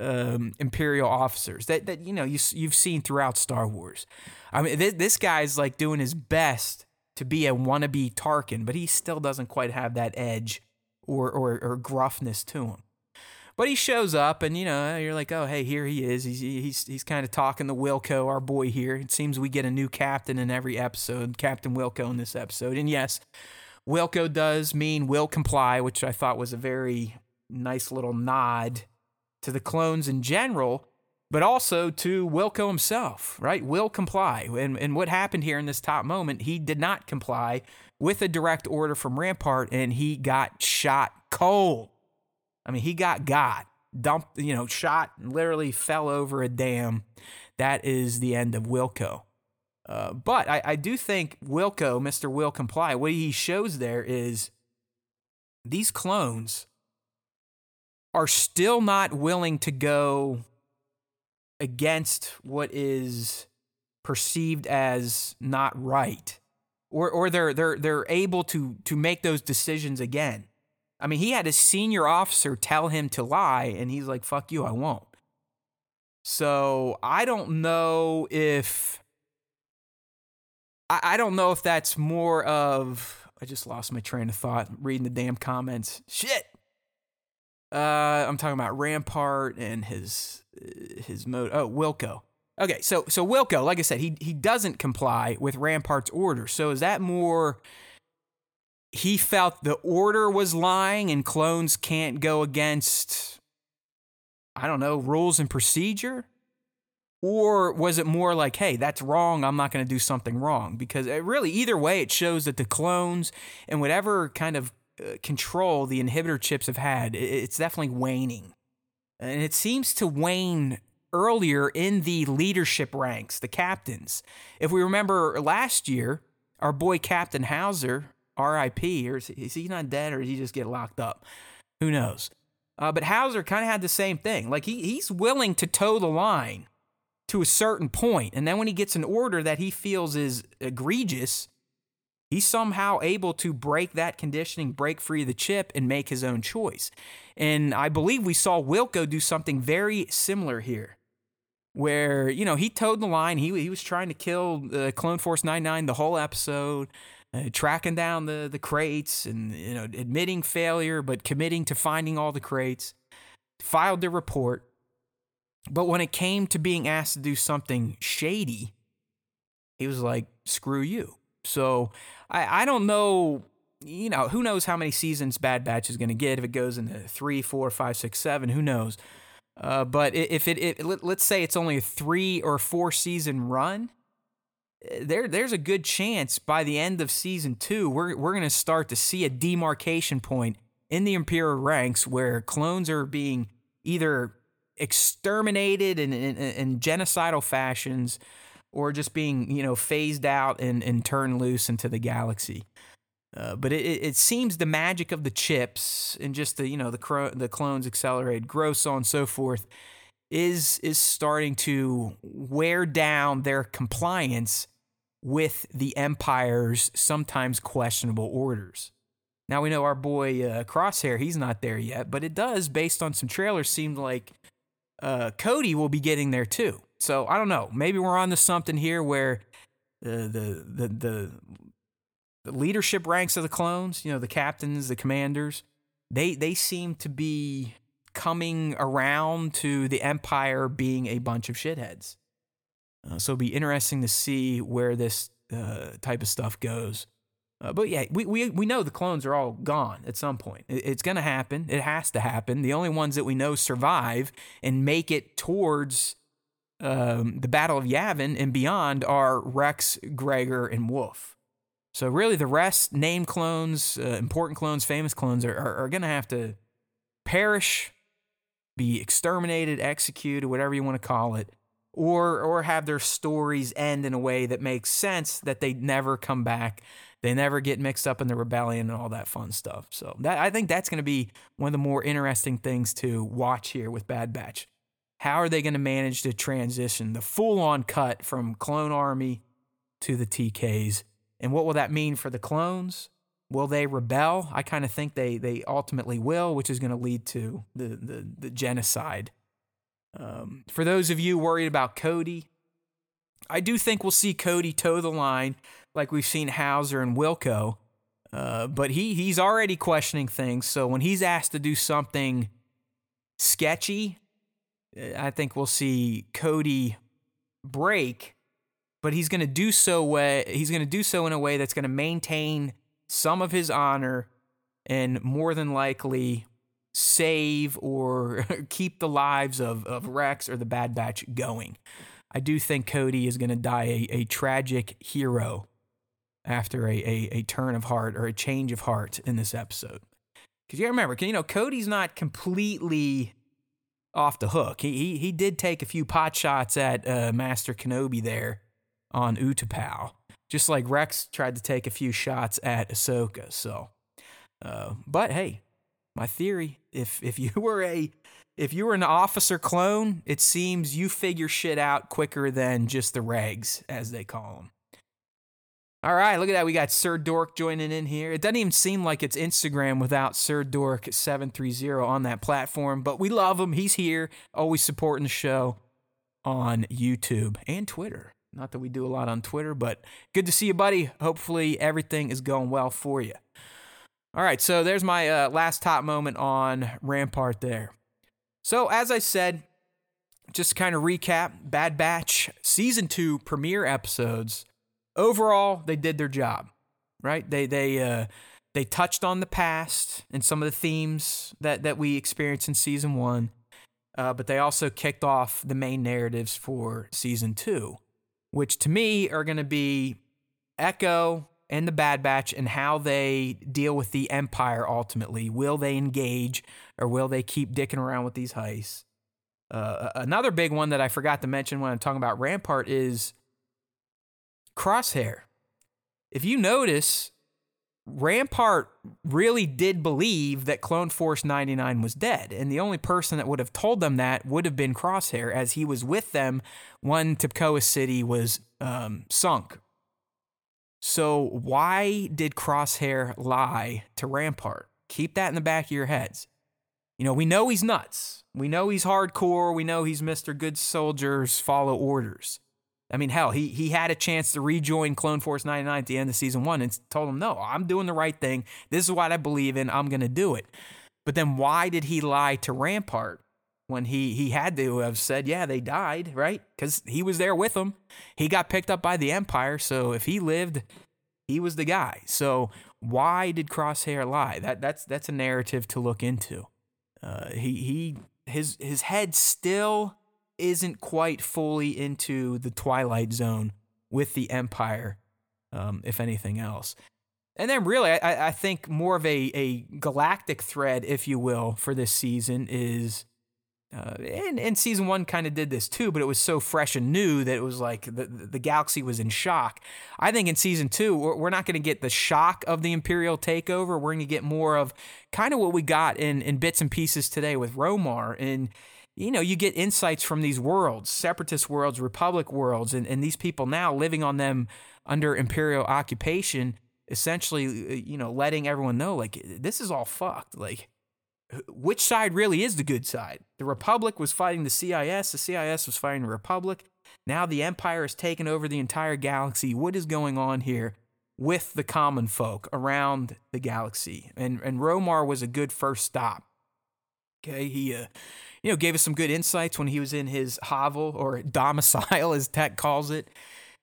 [SPEAKER 2] um, imperial officers that that you know you you've seen throughout Star Wars. I mean this, this guy's like doing his best to be a wannabe Tarkin, but he still doesn't quite have that edge or or, or gruffness to him. But he shows up, and you know you're like, oh hey, here he is. He's he's he's kind of talking to Wilco, our boy here. It seems we get a new captain in every episode, Captain Wilco in this episode, and yes. Wilco does mean will comply, which I thought was a very nice little nod to the clones in general, but also to Wilco himself, right? Will comply. And, and what happened here in this top moment, he did not comply with a direct order from Rampart and he got shot cold. I mean, he got got, dumped, you know, shot, literally fell over a dam. That is the end of Wilco. Uh, but I, I do think Wilco, Mr. Will Comply, what he shows there is these clones are still not willing to go against what is perceived as not right. Or, or they're, they're, they're able to, to make those decisions again. I mean, he had a senior officer tell him to lie, and he's like, fuck you, I won't. So I don't know if I, I don't know if that's more of. I just lost my train of thought reading the damn comments. Shit. Uh, I'm talking about Rampart and his his mode. Oh, Wilco. Okay, so so Wilco, like I said, he he doesn't comply with Rampart's order. So is that more? He felt the order was lying, and clones can't go against. I don't know rules and procedure. Or was it more like, hey, that's wrong. I'm not going to do something wrong? Because it really, either way, it shows that the clones and whatever kind of uh, control the inhibitor chips have had, it's definitely waning. And it seems to wane earlier in the leadership ranks, the captains. If we remember last year, our boy Captain Howzer, RIP, or is he not dead or did he just get locked up? Who knows? Uh, but Howzer kind of had the same thing. Like he, he's willing to toe the line to a certain point. And then when he gets an order that he feels is egregious, he's somehow able to break that conditioning, break free of the chip, and make his own choice. And I believe we saw Wilco do something very similar here. Where, you know, he towed the line. He, he was trying to kill uh, Clone Force 99 the whole episode, uh, tracking down the, the crates and, you know, admitting failure, but committing to finding all the crates. Filed the report but when it came to being asked to do something shady, he was like, screw you. So I, I don't know, you know, who knows how many seasons Bad Batch is going to get if it goes into three, four, five, six, seven, who knows? Uh, but if it, it, let's say it's only a three or four season run, eh, there there's a good chance by the end of season two we're we're going to start to see a demarcation point in the imperial ranks where clones are being either exterminated in, in, in genocidal fashions or just being you know phased out and, and turned loose into the galaxy. Uh, but it, it seems the magic of the chips and just the you know the cro- the clones accelerated growth so on and so forth is is starting to wear down their compliance with the empire's sometimes questionable orders. Now we know our boy uh, Crosshair he's not there yet, but it does based on some trailers seem like uh, Cody will be getting there too. So I don't know. Maybe we're on to something here where the the the the, leadership ranks of the clones, you know, the captains, the commanders, they they seem to be coming around to the empire being a bunch of shitheads. Uh, so it'll be interesting to see where this uh, type of stuff goes. Uh, but yeah, we, we, we know the clones are all gone at some point. It, it's going to happen. It has to happen. The only ones that we know survive and make it towards um, the Battle of Yavin and beyond are Rex, Gregor, and Wolf. So really, the rest, name clones, uh, important clones, famous clones, are, are, are going to have to perish, be exterminated, executed, whatever you want to call it, or or have their stories end in a way that makes sense that they never come back they never get mixed up in the rebellion and all that fun stuff. So that I think that's going to be one of the more interesting things to watch here with Bad Batch. How are they going to manage to transition the full-on cut from Clone Army to the TKs, and what will that mean for the clones? Will they rebel? I kind of think they they ultimately will, which is going to lead to the the, the genocide. Um, for those of you worried about Cody, I do think we'll see Cody toe the line like we've seen Howzer and Wilco. Uh, but he he's already questioning things. So when he's asked to do something sketchy, I think we'll see Cody break. But he's going to do so way he's going to do so in a way that's going to maintain some of his honor and more than likely save or keep the lives of, of Rex or the Bad Batch going. I do think Cody is going to die a, a tragic hero after a, a, a turn of heart or a change of heart in this episode. Because you remember, you know, Cody's not completely off the hook. He, he, he did take a few pot shots at uh, Master Kenobi there on Utapau, just like Rex tried to take a few shots at Ahsoka. So, uh, but hey, my theory: if if you were a if you were an officer clone, it seems you figure shit out quicker than just the regs, as they call them. All right, look at that. We got Sir Dork joining in here. It doesn't even seem like it's Instagram without Sir Dork730 on that platform, but we love him. He's here, always supporting the show on YouTube and Twitter. Not that we do a lot on Twitter, but good to see you, buddy. Hopefully, everything is going well for you. All right, so there's my uh, last top moment on Rampart there. So, as I said, just to kind of recap Bad Batch season two premiere episodes overall, they did their job, right? They they uh, they touched on the past and some of the themes that that we experienced in season one, uh, but they also kicked off the main narratives for season two, which to me are going to be Echo and the Bad Batch and how they deal with the Empire ultimately. Will they engage or will they keep dicking around with these heists? Uh, another big one that I forgot to mention when I'm talking about Rampart is Crosshair. If you notice, Rampart really did believe that Clone Force 99 was dead. And the only person that would have told them that would have been Crosshair, as he was with them when Tipoca City was um, sunk. So, why did Crosshair lie to Rampart? Keep that in the back of your heads. You know, we know he's nuts. We know he's hardcore. We know he's Mr. Good Soldiers, follow orders. I mean, hell, he he had a chance to rejoin Clone Force 99 at the end of season one and told him, no, I'm doing the right thing. This is what I believe in. I'm going to do it. But then why did he lie to Rampart when he, he had to have said, yeah, they died, right? Because he was there with them. He got picked up by the Empire. So if he lived, he was the guy. So why did Crosshair lie? That, that's, that's a narrative to look into. Uh, he, he, his, his head still isn't quite fully into the Twilight Zone with the Empire, um, if anything else. And then, really, I, I think more of a, a galactic thread, if you will, for this season is. Uh, and, and season one kind of did this too, but it was so fresh and new that it was like the, the galaxy was in shock. I think in season two, we're, we're not going to get the shock of the Imperial takeover. We're going to get more of kind of what we got in, in bits and pieces today with Romar. And you know, you get insights from these worlds, separatist worlds, republic worlds, and, and these people now living on them under imperial occupation, essentially, uh, you know, letting everyone know, like, this is all fucked. Like, which side really is the good side? The Republic was fighting the CIS, the CIS was fighting the Republic. Now the Empire has taken over the entire galaxy. What is going on here with the common folk around the galaxy? And, and Romar was a good first stop. Okay, he uh, you know, gave us some good insights when he was in his hovel or domicile, as Tech calls it.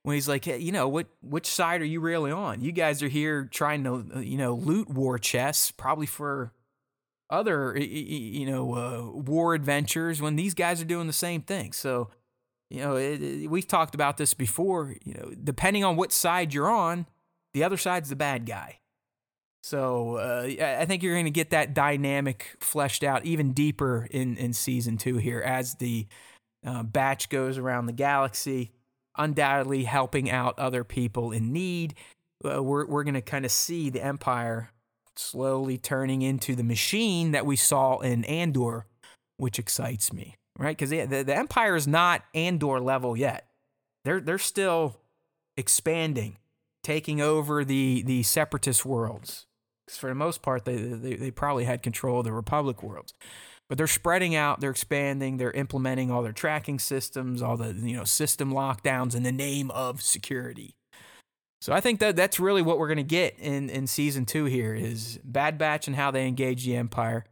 [SPEAKER 2] When he's like, hey, you know, what which side are you really on? You guys are here trying to, uh, you know, loot war chests, probably for other, you know, uh, war adventures. When these guys are doing the same thing, so you know, it, it, we've talked about this before. You know, depending on what side you're on, the other side's the bad guy. So uh, I think you're going to get that dynamic fleshed out even deeper in, in season two here as the Uh, Batch goes around the galaxy, undoubtedly helping out other people in need. Uh, we're we're going to kind of see the Empire slowly turning into the machine that we saw in Andor, which excites me, right? Because the, the Empire is not Andor level yet. They're they're still expanding, taking over the the separatist worlds. Because for the most part, they, they they probably had control of the Republic worlds, but they're spreading out, they're expanding, they're implementing all their tracking systems, all the you know system lockdowns in the name of security. So I think that that's really what we're gonna get in in season two here is Bad Batch and how they engage the Empire,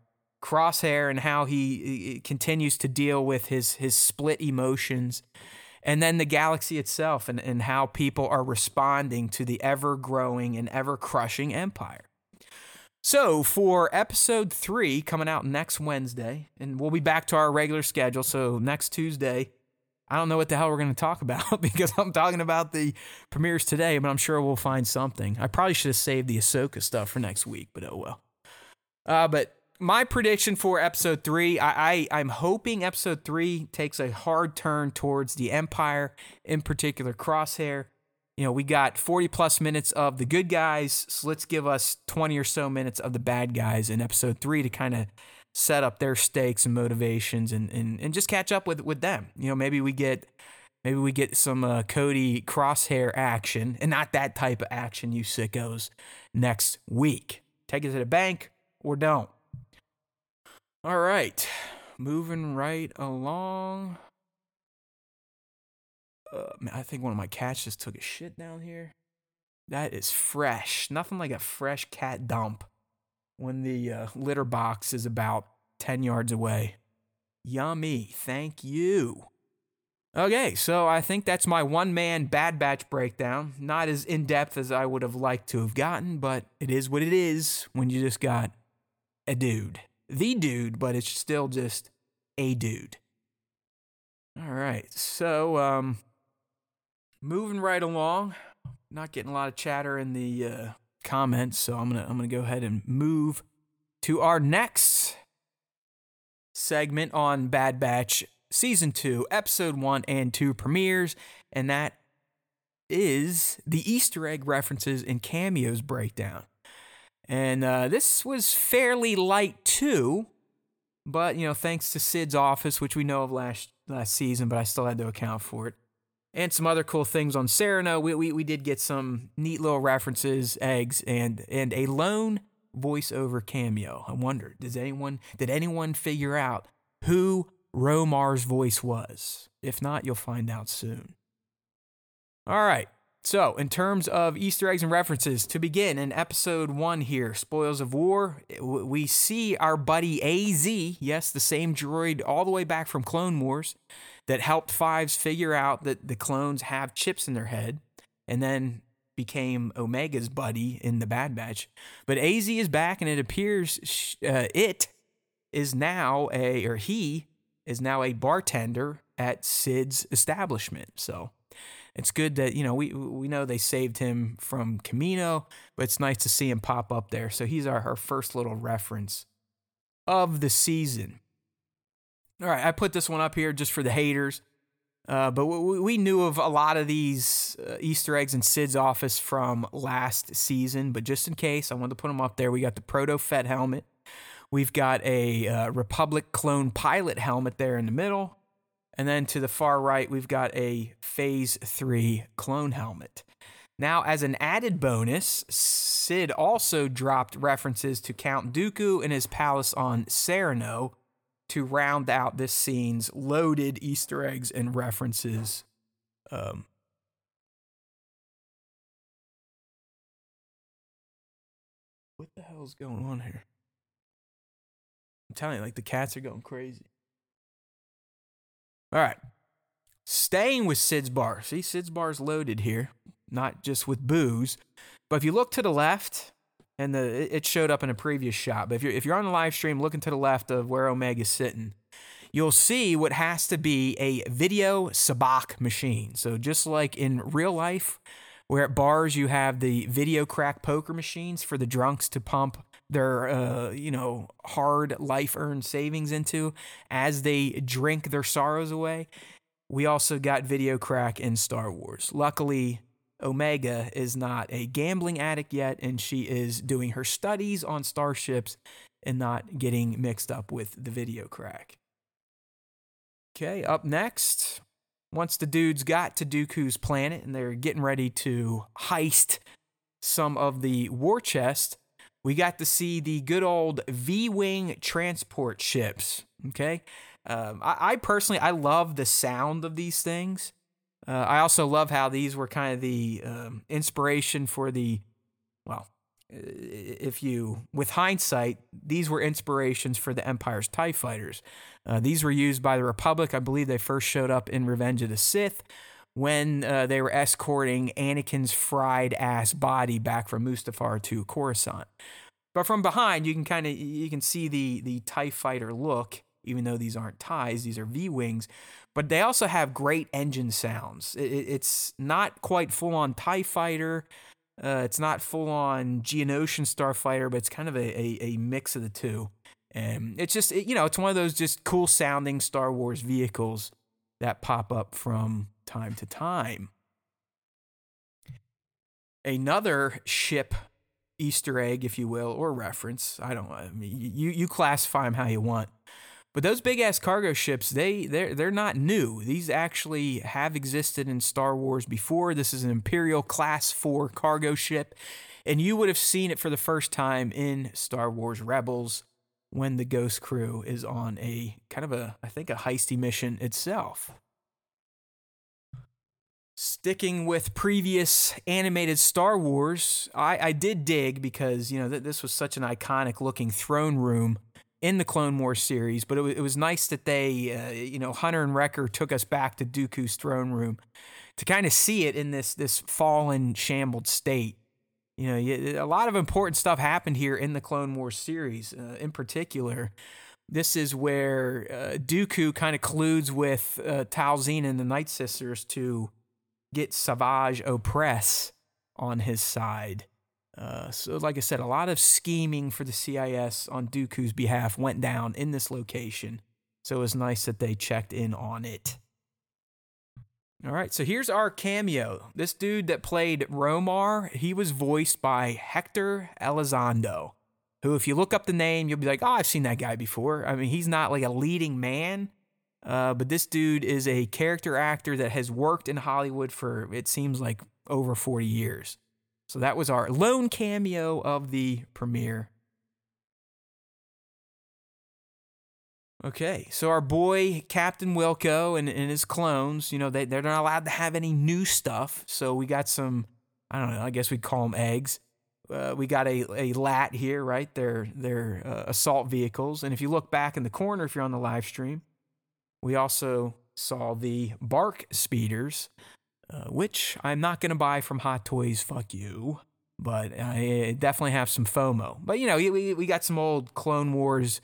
[SPEAKER 2] Crosshair and how he he continues to deal with his his split emotions, and then the galaxy itself and, and how people are responding to the ever growing and ever crushing Empire. So for episode three coming out next Wednesday, and we'll be back to our regular schedule. So next Tuesday, I don't know what the hell we're going to talk about because I'm talking about the premieres today, but I'm sure we'll find something. I probably should have saved the Ahsoka stuff for next week, but oh well. Uh, but my prediction for episode three, I, I I'm hoping episode three takes a hard turn towards the Empire, in particular Crosshair. You know, we got 40 plus minutes of the good guys, so let's give us 20 or so minutes of the bad guys in episode three to kind of set up their stakes and motivations and, and and just catch up with with them. You know, maybe we get maybe we get some uh, Cody crosshair action and not that type of action, you sickos, next week. Take it to the bank or don't. All right, moving right along. Uh, man, I think one of my cats just took a shit down here. That is fresh. Nothing like a fresh cat dump when the uh, litter box is about 10 yards away. Yummy. Thank you. Okay, so I think that's my one man Bad Batch breakdown. Not as in depth as I would have liked to have gotten, but it is what it is when you just got a dude. The dude, but it's still just a dude. All right, so um, moving right along, not getting a lot of chatter in the uh, comments, so I'm gonna I'm gonna go ahead and move to our next segment on Bad Batch season two, episode one and two premieres, and that is the Easter egg references and cameos breakdown. And uh, this was fairly light too, but you know, thanks to Cid's office, which we know of last last season, but I still had to account for it and some other cool things on Sereno. We, we, we did get some neat little references, eggs, and and a lone voiceover cameo. I wonder, does anyone did anyone figure out who Romar's voice was? If not, you'll find out soon. All right. So, in terms of Easter eggs and references, to begin in episode one here, Spoils of War, we see our buddy AZ, yes, the same droid all the way back from Clone Wars, that helped Fives figure out that the clones have chips in their head and then became Omega's buddy in the Bad Batch. But AZ is back, and it appears uh, it is now a, or he is now a bartender at Cid's establishment. So it's good that you know we we know they saved him from Camino, but it's nice to see him pop up there. So he's our, our first little reference of the season. All right, I put this one up here just for the haters. Uh, but we, we knew of a lot of these uh, Easter eggs in Cid's office from last season. But just in case, I wanted to put them up there. We got the Proto Fett helmet. We've got a uh, Republic clone pilot helmet there in the middle. And then to the far right, we've got a Phase 3 clone helmet. Now, as an added bonus, Cid also dropped references to Count Dooku and his palace on Sereno to round out this scene's loaded Easter eggs and references. Um, what the hell is going on here? I'm telling you, like the cats are going crazy. All right. Staying with Cid's bar. See, Cid's bar is loaded here, not just with booze. But if you look to the left, and the it showed up in a previous shot. But if you're if you're on the live stream looking to the left of where Omega's sitting, you'll see what has to be a video sabacc machine. So just like in real life, where at bars you have the video crack poker machines for the drunks to pump their uh, you know hard life earned savings into as they drink their sorrows away. We also got video crack in Star Wars. Luckily, Omega is not a gambling addict yet, and she is doing her studies on starships and not getting mixed up with the video crack. Okay, up next, once the dudes got to Dooku's planet and they're getting ready to heist some of the war chest, we got to see the good old V-wing transport ships. Okay, um, I, I, personally I love the sound of these things. Uh, I also love how these were kind of the um, inspiration for the well, if you with hindsight, these were inspirations for the Empire's Tie fighters. Uh, these were used by the Republic. I believe they first showed up in Revenge of the Sith when uh, they were escorting Anakin's fried ass body back from Mustafar to Coruscant. But from behind, you can kind of you can see the the Tie Fighter look, even though these aren't ties; these are V wings. But they also have great engine sounds. It, it's not quite full on Tie Fighter. Uh, it's not full on Geonosian Starfighter, but it's kind of a, a, a mix of the two. And it's just, it, you know, it's one of those just cool sounding Star Wars vehicles that pop up from time to time. Another ship Easter egg, if you will, or reference. I don't. I mean, you you classify them how you want. But those big ass cargo ships, they they're they're not new. These actually have existed in Star Wars before. This is an Imperial Class 4 cargo ship, and you would have seen it for the first time in Star Wars Rebels when the Ghost Crew is on a kind of a I think a heisty mission itself. Sticking with previous animated Star Wars, I, I did dig because, you know, th- this was such an iconic looking throne room in the Clone Wars series, but it, w- it was nice that they, uh, you know, Hunter and Wrecker took us back to Dooku's throne room to kind of see it in this, this fallen, shambled state. You know, a lot of important stuff happened here in the Clone Wars series. Uh, in particular, this is where uh, Dooku kind of colludes with uh, Talzin and the Night Sisters to get Savage Opress on his side. Uh, so, like I said, a lot of scheming for the CIS on Dooku's behalf went down in this location. So it was nice that they checked in on it. All right, so here's our cameo. This dude that played Romar, he was voiced by Hector Elizondo, who, if you look up the name, you'll be like, oh, I've seen that guy before. I mean, he's not like a leading man, uh, but this dude is a character actor that has worked in Hollywood for, it seems like, over 40 years. So that was our lone cameo of the premiere. Okay, so our boy Captain Wilco and, and his clones, you know, they, they're not allowed to have any new stuff. So we got some, I don't know, I guess we'd call them eggs. Uh, we got a, a lat here, right? They're, they're uh, assault vehicles. And if you look back in the corner, if you're on the live stream, we also saw the BARC speeders, uh, which I'm not going to buy from Hot Toys. Fuck you. But I definitely have some FOMO. But you know, we, we got some old Clone Wars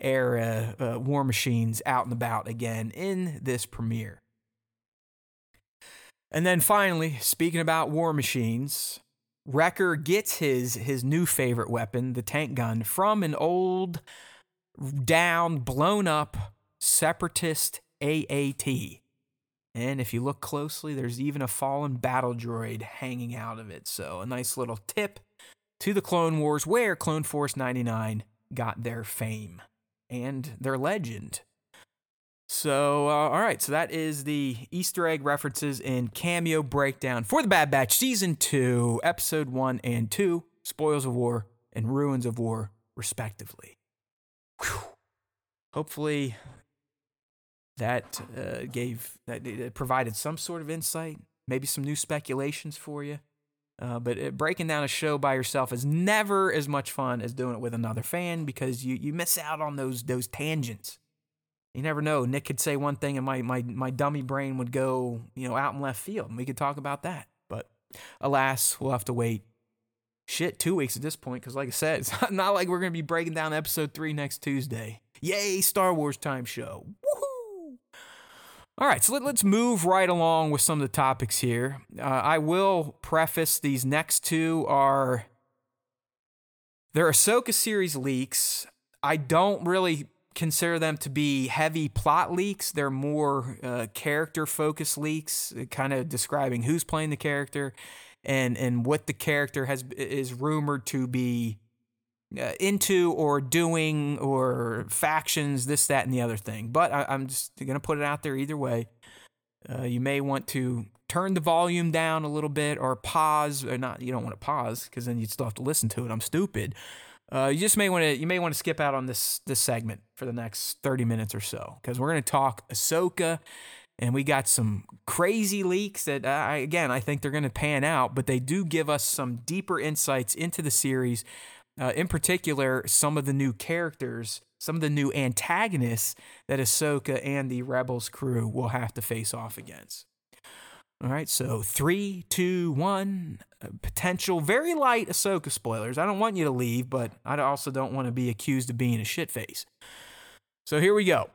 [SPEAKER 2] era uh, war machines out and about again in this premiere. And then finally, speaking about war machines, Wrecker gets his his new favorite weapon, the tank gun, from an old, down, blown up Separatist AAT. And if you look closely, there's even a fallen battle droid hanging out of it. So, a nice little tip to the Clone Wars where Clone Force 99 got their fame and their legend. So, uh, all right, so that is the Easter egg references and cameo breakdown for the Bad Batch Season 2, Episode 1 and 2, Spoils of War and Ruins of War, respectively. Whew. Hopefully, that uh, gave that provided some sort of insight, maybe some new speculations for you. Uh, but it, breaking down a show by yourself is never as much fun as doing it with another fan because you you miss out on those those tangents. You never know. Nick could say one thing and my my my dummy brain would go you know out in left field, and we could talk about that. But alas, we'll have to wait. Shit, two weeks at this point because, like I said, it's not like we're gonna be breaking down episode three next Tuesday. Yay, Star Wars time show! All right, so let, us move right along with some of the topics here. Uh, I will preface these next two are Their Ahsoka series leaks, I don't really consider them to be heavy plot leaks. They're more uh, character focused leaks, uh, kind of describing who's playing the character and and what the character has is rumored to be into or doing or factions, this, that, and the other thing. But I, am just going to put it out there either way. Uh, you may want to turn the volume down a little bit or pause or not you don't want to pause because then you'd still have to listen to it i'm stupid uh, you just may want to you may want to skip out on this this segment for the next 30 minutes or so because we're going to talk ahsoka and we got some crazy leaks that I, again i think they're going to pan out but they do give us some deeper insights into the series uh, in particular some of the new characters some of the new antagonists that ahsoka and the rebels crew will have to face off against all right, so three, two, one. Uh, potential very light Ahsoka spoilers. I don't want you to leave, but I also don't want to be accused of being a shitface. So here we go.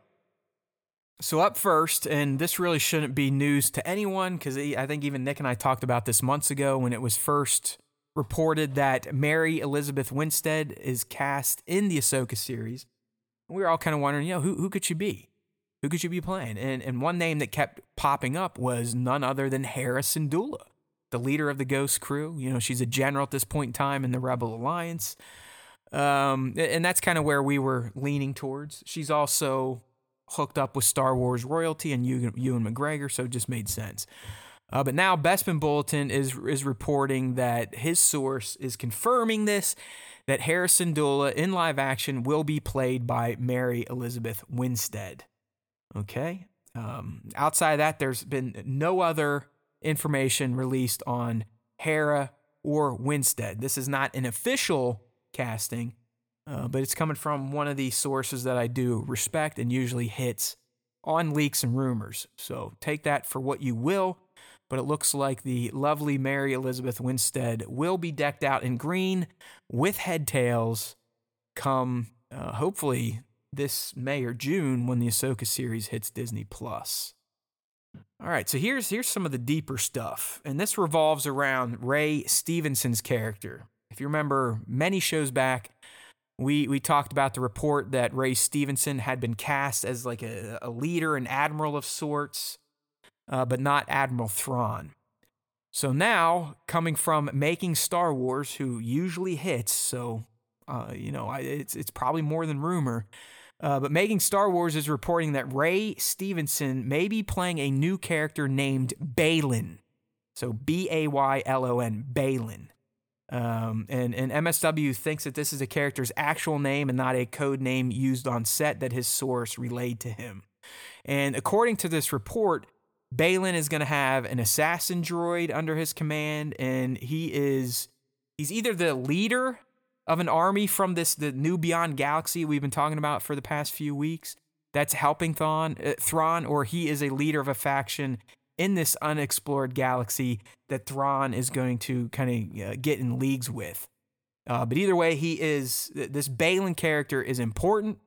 [SPEAKER 2] So up first, and this really shouldn't be news to anyone because I think even Nick and I talked about this months ago when it was first reported that Mary Elizabeth Winstead is cast in the Ahsoka series. We were all kind of wondering, you know, who who could she be? Who could she be playing? And, and one name that kept popping up was none other than Hera Syndulla, the leader of the Ghost crew. You know, she's a general at this point in time in the Rebel Alliance. Um, and that's kind of where we were leaning towards. She's also hooked up with Star Wars royalty and Ewan, Ewan McGregor, so it just made sense. Uh, but now Bespin Bulletin is is reporting that his source is confirming this that Hera Syndulla in live action will be played by Mary Elizabeth Winstead. Okay. Um, outside of that, there's been no other information released on Hera or Winstead. This is not an official casting, uh, but it's coming from one of the sources that I do respect and usually hits on leaks and rumors. So take that for what you will. But it looks like the lovely Mary Elizabeth Winstead will be decked out in green with head tails come uh, hopefully this May or June when the Ahsoka series hits Disney Plus. All right, so here's here's some of the deeper stuff, and this revolves around Ray Stevenson's character. If you remember, many shows back, we we talked about the report that Ray Stevenson had been cast as like a, a leader, an admiral of sorts, uh, but not Admiral Thrawn. So now, coming from making Star Wars, who usually hits, so uh, you know, it's it's probably more than rumor. Uh, but Making Star Wars is reporting that Ray Stevenson may be playing a new character named Baylan. So B A Y L O N, Baylan. Um, and, and MSW thinks that this is a character's actual name and not a code name used on set that his source relayed to him. And according to this report, Baylan is going to have an assassin droid under his command, and he is he's either the leader of an army from this the new Beyond Galaxy we've been talking about for the past few weeks that's helping Thrawn, uh, Thrawn, or he is a leader of a faction in this unexplored galaxy that Thrawn is going to kind of uh, get in leagues with. Uh, but either way, he is this Baylan character is important.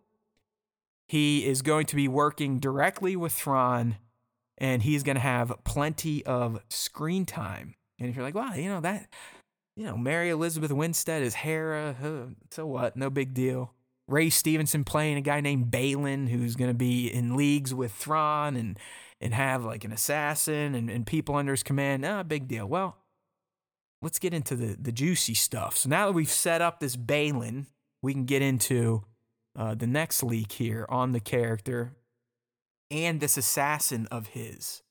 [SPEAKER 2] He is going to be working directly with Thrawn, and he's going to have plenty of screen time. And if you're like, wow, you know that you know, Mary Elizabeth Winstead is Hera. Uh, so what? No big deal. Ray Stevenson playing a guy named Baylan who's going to be in leagues with Thrawn and and have like an assassin and, and people under his command. Ah, big deal. Well, let's get into the, the juicy stuff. So now that we've set up this Baylan, we can get into uh, the next leak here on the character and this assassin of his.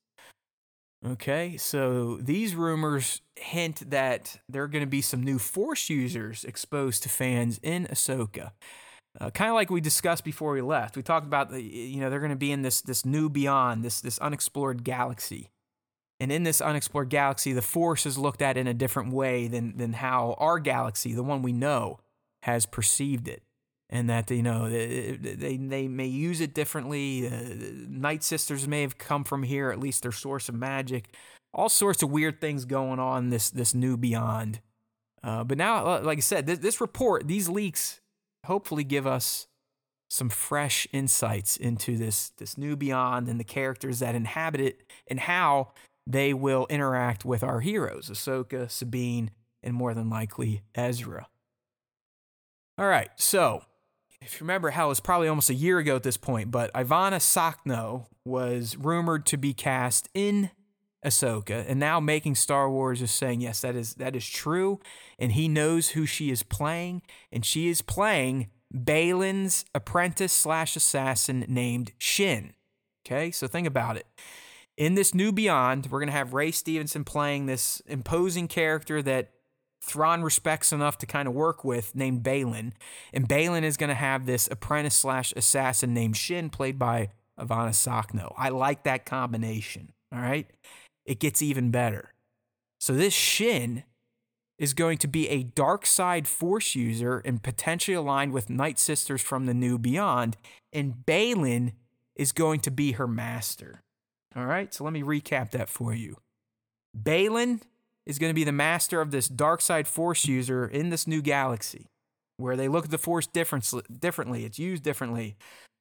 [SPEAKER 2] Okay, so these rumors hint that there are going to be some new Force users exposed to fans in Ahsoka. Uh, kind of like we discussed before we left. We talked about the, you know, they're going to be in this this new beyond, this this unexplored galaxy. And in this unexplored galaxy, the Force is looked at in a different way than than how our galaxy, the one we know, has perceived it and that you know they they may use it differently. Uh, Night Sisters may have come from here, at least their source of magic. All sorts of weird things going on this this new beyond. Uh, but now, like I said, this, this report, these leaks, hopefully give us some fresh insights into this this new beyond and the characters that inhabit it and how they will interact with our heroes, Ahsoka, Sabine, and more than likely Ezra. All right, so if you remember how it was probably almost a year ago at this point, but Ivana Sakno was rumored to be cast in Ahsoka, and now making Star Wars is saying yes, that is that is true, and he knows who she is playing, and she is playing Baylan's apprentice slash assassin named Shin. Okay, so think about it. In this new Beyond, we're gonna have Ray Stevenson playing this imposing character that Thrawn respects enough to kind of work with, named Baylan. and Baylan is gonna have this apprentice slash assassin named Shin, played by Ivana Sakno. I like that combination. All right it gets even better. So this Shin is going to be a dark side force user and potentially aligned with Night Sisters from the New Beyond, and Baylan is going to be her master. All right, so let me recap that for you. Baylan is going to be the master of this dark side force user in this new galaxy, where they look at the force differently. It's used differently.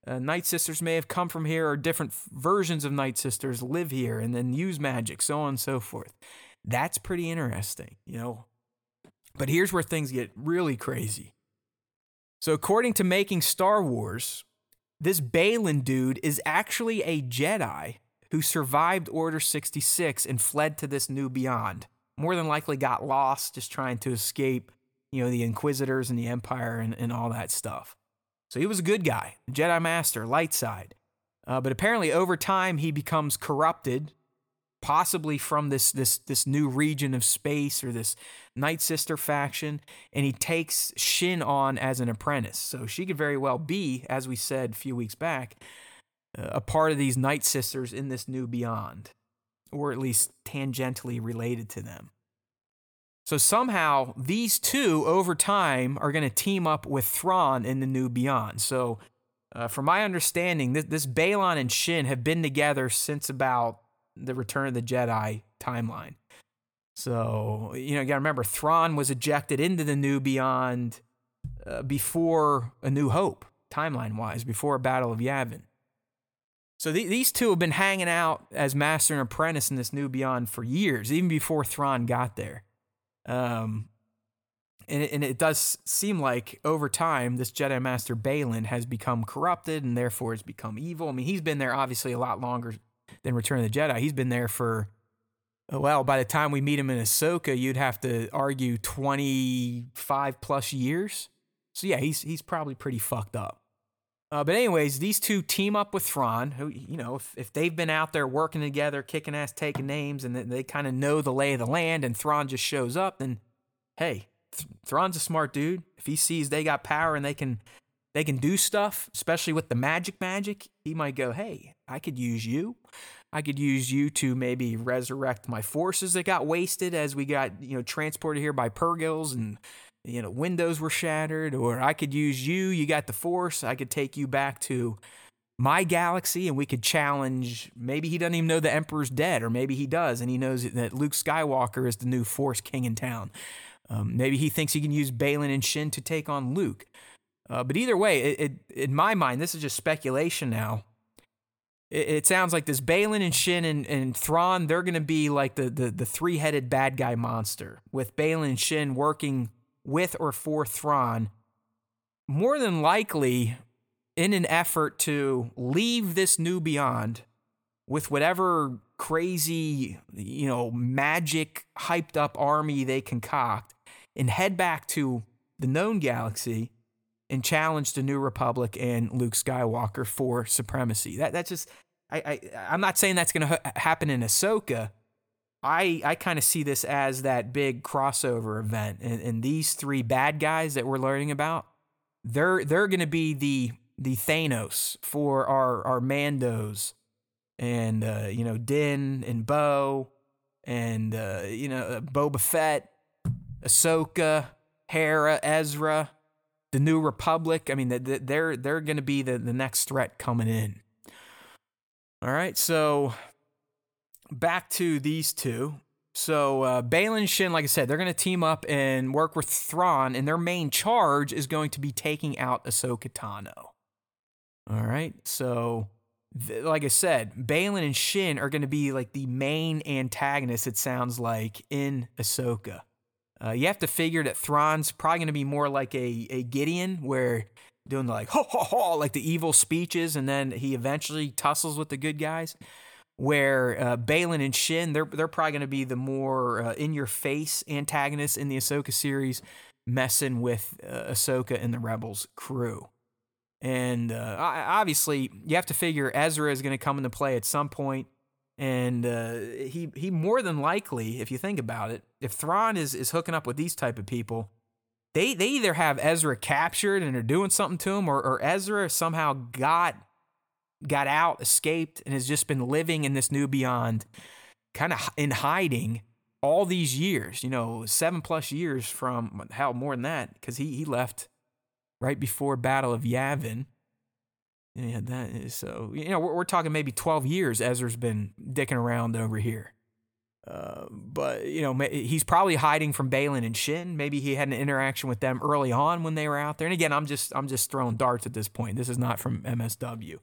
[SPEAKER 2] Uh, Night Sisters may have come from here, or different versions of Night Sisters live here and then use magic, so on and so forth. That's pretty interesting, you know. But here's where things get really crazy. So, according to Making Star Wars, this Baylan dude is actually a Jedi who survived Order 66 and fled to this new beyond. More than likely got lost just trying to escape, you know, the Inquisitors and the Empire and, and all that stuff. So he was a good guy, Jedi Master, light side. Uh, but apparently, over time, he becomes corrupted, possibly from this this this new region of space or this Night Sister faction, and he takes Shin on as an apprentice. So she could very well be, as we said a few weeks back, uh, a part of these Night Sisters in this new Beyond, or at least tangentially related to them. So somehow these two over time are going to team up with Thrawn in the new Beyond. So, uh, from my understanding, this, this Baylan and Shin have been together since about the Return of the Jedi timeline. So, you know, you got to remember, Thrawn was ejected into the new Beyond uh, before A New Hope, timeline wise, before Battle of Yavin. So th- these two have been hanging out as master and apprentice in this new Beyond for years, even before Thrawn got there. Um, and it, and it does seem like over time, this Jedi Master Baylan has become corrupted and therefore has become evil. I mean, he's been there obviously a lot longer than Return of the Jedi. He's been there for, uh, well, by the time we meet him in Ahsoka, you'd have to argue 25 plus years. So yeah, he's, he's probably pretty fucked up. Uh, but anyways, these two team up with Thrawn, who you know, if, if they've been out there working together, kicking ass, taking names, and they, they kind of know the lay of the land, and Thrawn just shows up, then hey, Th- Thrawn's a smart dude. If he sees they got power and they can they can do stuff, especially with the magic magic, he might go, hey, I could use you. I could use you to maybe resurrect my forces that got wasted as we got you know transported here by Purrgils and you know, windows were shattered, or I could use you. You got the force. I could take you back to my galaxy and we could challenge. Maybe he doesn't even know the Emperor's dead, or maybe he does, and he knows that Luke Skywalker is the new Force King in town. Um, maybe he thinks he can use Baylan and Shin to take on Luke. Uh, but either way, it, it, in my mind, this is just speculation now. It, it sounds like this Baylan and Shin and, and Thrawn, they're going to be like the, the, the three headed bad guy monster, with Baylan and Shin working with or for Thrawn, more than likely in an effort to leave this new beyond with whatever crazy, you know, magic hyped up army they concoct and head back to the known galaxy and challenge the New Republic and Luke Skywalker for supremacy. That that's just I, I I'm not saying that's going to ha- happen in Ahsoka, I I kind of see this as that big crossover event, and, and these three bad guys that we're learning about, they're they're going to be the the Thanos for our our Mandos, and uh, you know Din and Bo, and uh, you know uh, Boba Fett, Ahsoka, Hera, Ezra, the New Republic. I mean, they're they're going to be the the next threat coming in. All right, so back to these two. So uh, Baylan and Shin, like I said, they're going to team up and work with Thrawn, and their main charge is going to be taking out Ahsoka Tano. All right, so th- like I said, Baylan and Shin are going to be like the main antagonists. It sounds like in Ahsoka. Uh, you have to figure that Thrawn's probably going to be more like a, a Gideon, where doing the like ho ho ho like the evil speeches, and then he eventually tussles with the good guys. Where uh, Baylan and Shin, they're they're probably going to be the more uh, in your face antagonists in the Ahsoka series, messing with uh, Ahsoka and the Rebels crew. And uh, obviously, you have to figure Ezra is going to come into play at some point and uh, he he more than likely, if you think about it, if Thrawn is is hooking up with these type of people, they they either have Ezra captured and are doing something to him, or, or Ezra somehow got got out, escaped, and has just been living in this new beyond, kind of in hiding all these years. You know, seven plus years from hell more than that, because he he left right before Battle of Yavin yeah, that is so. You know, we're, we're talking maybe 12 years Ezra's been dicking around over here. Uh, but, you know, he's probably hiding from Baylan and Shin. Maybe he had an interaction with them early on when they were out there. And again, I'm just I'm just throwing darts at this point. This is not from MSW.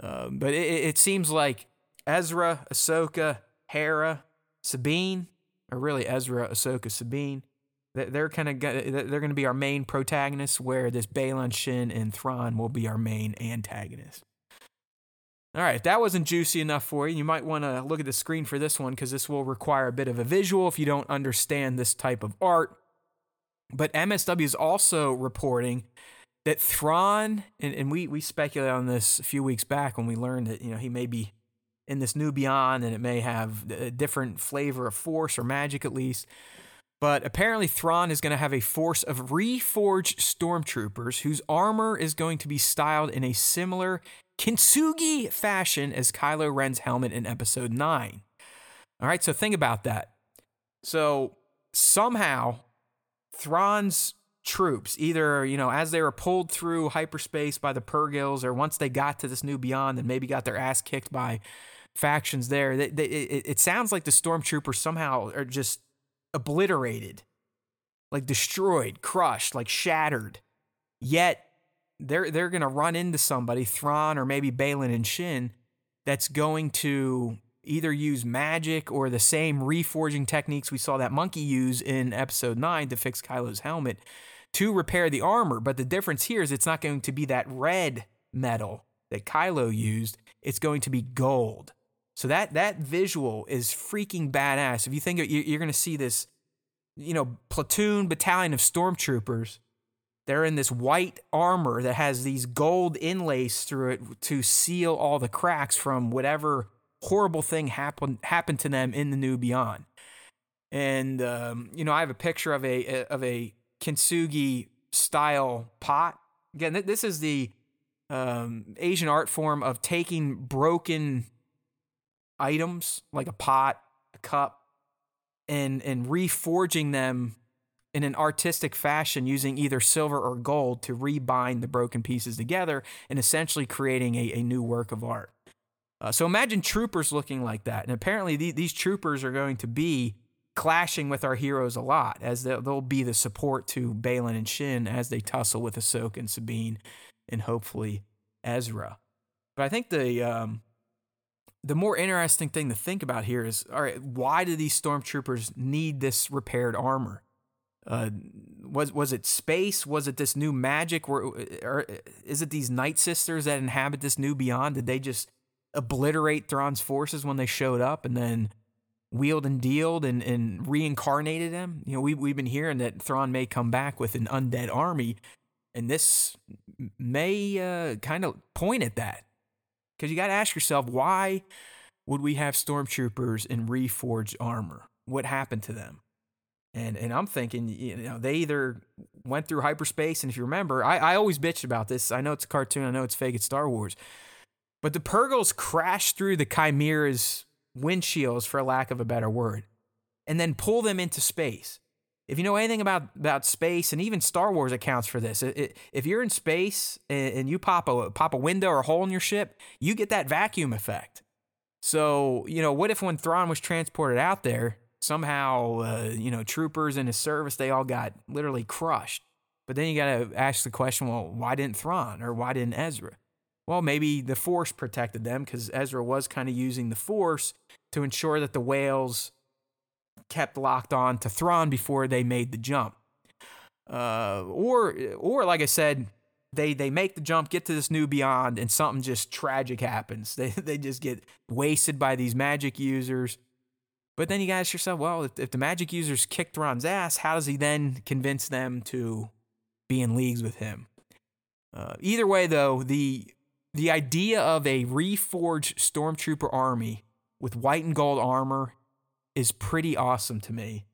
[SPEAKER 2] Uh, but it, it seems like Ezra, Ahsoka, Hera, Sabine, or really Ezra, Ahsoka, Sabine, they're kind of they're going to be our main protagonists, where this Baylan Shin and Thrawn will be our main antagonists. All right, if that wasn't juicy enough for you, you might want to look at the screen for this one because this will require a bit of a visual if you don't understand this type of art. But MSW is also reporting that Thrawn, and, and we, we speculated on this a few weeks back when we learned that you know he may be in this new beyond and it may have a different flavor of force or magic at least. But apparently, Thrawn is going to have a force of reforged stormtroopers whose armor is going to be styled in a similar kintsugi fashion as Kylo Ren's helmet in Episode 9. All right, so think about that. So somehow, Thrawn's troops, either, you know, as they were pulled through hyperspace by the Purrgils, or once they got to this new beyond and maybe got their ass kicked by factions there, they, they, it, it sounds like the stormtroopers somehow are just obliterated, like destroyed, crushed, like shattered. Yet they're they're gonna run into somebody, Thrawn or maybe Baylan and Shin, that's going to either use magic or the same reforging techniques we saw that monkey use in episode 9 to fix Kylo's helmet to repair the armor. But the difference here is it's not going to be that red metal that Kylo used, it's going to be gold. So that that visual is freaking badass. If you think you're going to see this, you know, platoon battalion of stormtroopers, they're in this white armor that has these gold inlays through it to seal all the cracks from whatever horrible thing happened happened to them in the new beyond. And um, you know, I have a picture of a of a kintsugi style pot. Again, this is the um, Asian art form of taking broken items like a pot, a cup, and and reforging them in an artistic fashion using either silver or gold to rebind the broken pieces together and essentially creating a, a new work of art. Uh, so imagine troopers looking like that. And apparently, the, these troopers are going to be clashing with our heroes a lot, as they'll, they'll be the support to Baylan and Shin as they tussle with Ahsoka and Sabine and hopefully Ezra. But I think the um, the more interesting thing to think about here is all right, why do these stormtroopers need this repaired armor? Uh, was was it space? Was it this new magic? Or, or is it these Night Sisters that inhabit this new beyond? Did they just obliterate Thrawn's forces when they showed up and then wheeled and dealed and, and reincarnated them? You know, we, we've been hearing that Thrawn may come back with an undead army, and this may uh, kind of point at that. Because you got to ask yourself, why would we have stormtroopers in reforged armor? What happened to them? And and I'm thinking, you know, they either went through hyperspace, and if you remember, I, I always bitched about this. I know it's a cartoon, I know it's fake, it's Star Wars. But the Purrgils crashed through the Chimera's windshields, for lack of a better word, and then pull them into space. If you know anything about, about space, and even Star Wars accounts for this, it, it, if you're in space and, and you pop a pop a window or a hole in your ship, you get that vacuum effect. So you know, what if when Thrawn was transported out there, somehow uh, you know troopers in his service they all got literally crushed? But then you got to ask the question, well, why didn't Thrawn or why didn't Ezra? Well, maybe the Force protected them because Ezra was kind of using the Force to ensure that the whales kept locked on to Thrawn before they made the jump. Uh, or, or like I said, they they make the jump, get to this new beyond, and something just tragic happens. They they just get wasted by these magic users. But then you ask yourself, well, if, if the magic users kicked Thrawn's ass, how does he then convince them to be in leagues with him? Uh, either way, though, the the idea of a reforged stormtrooper army with white and gold armor is pretty awesome to me.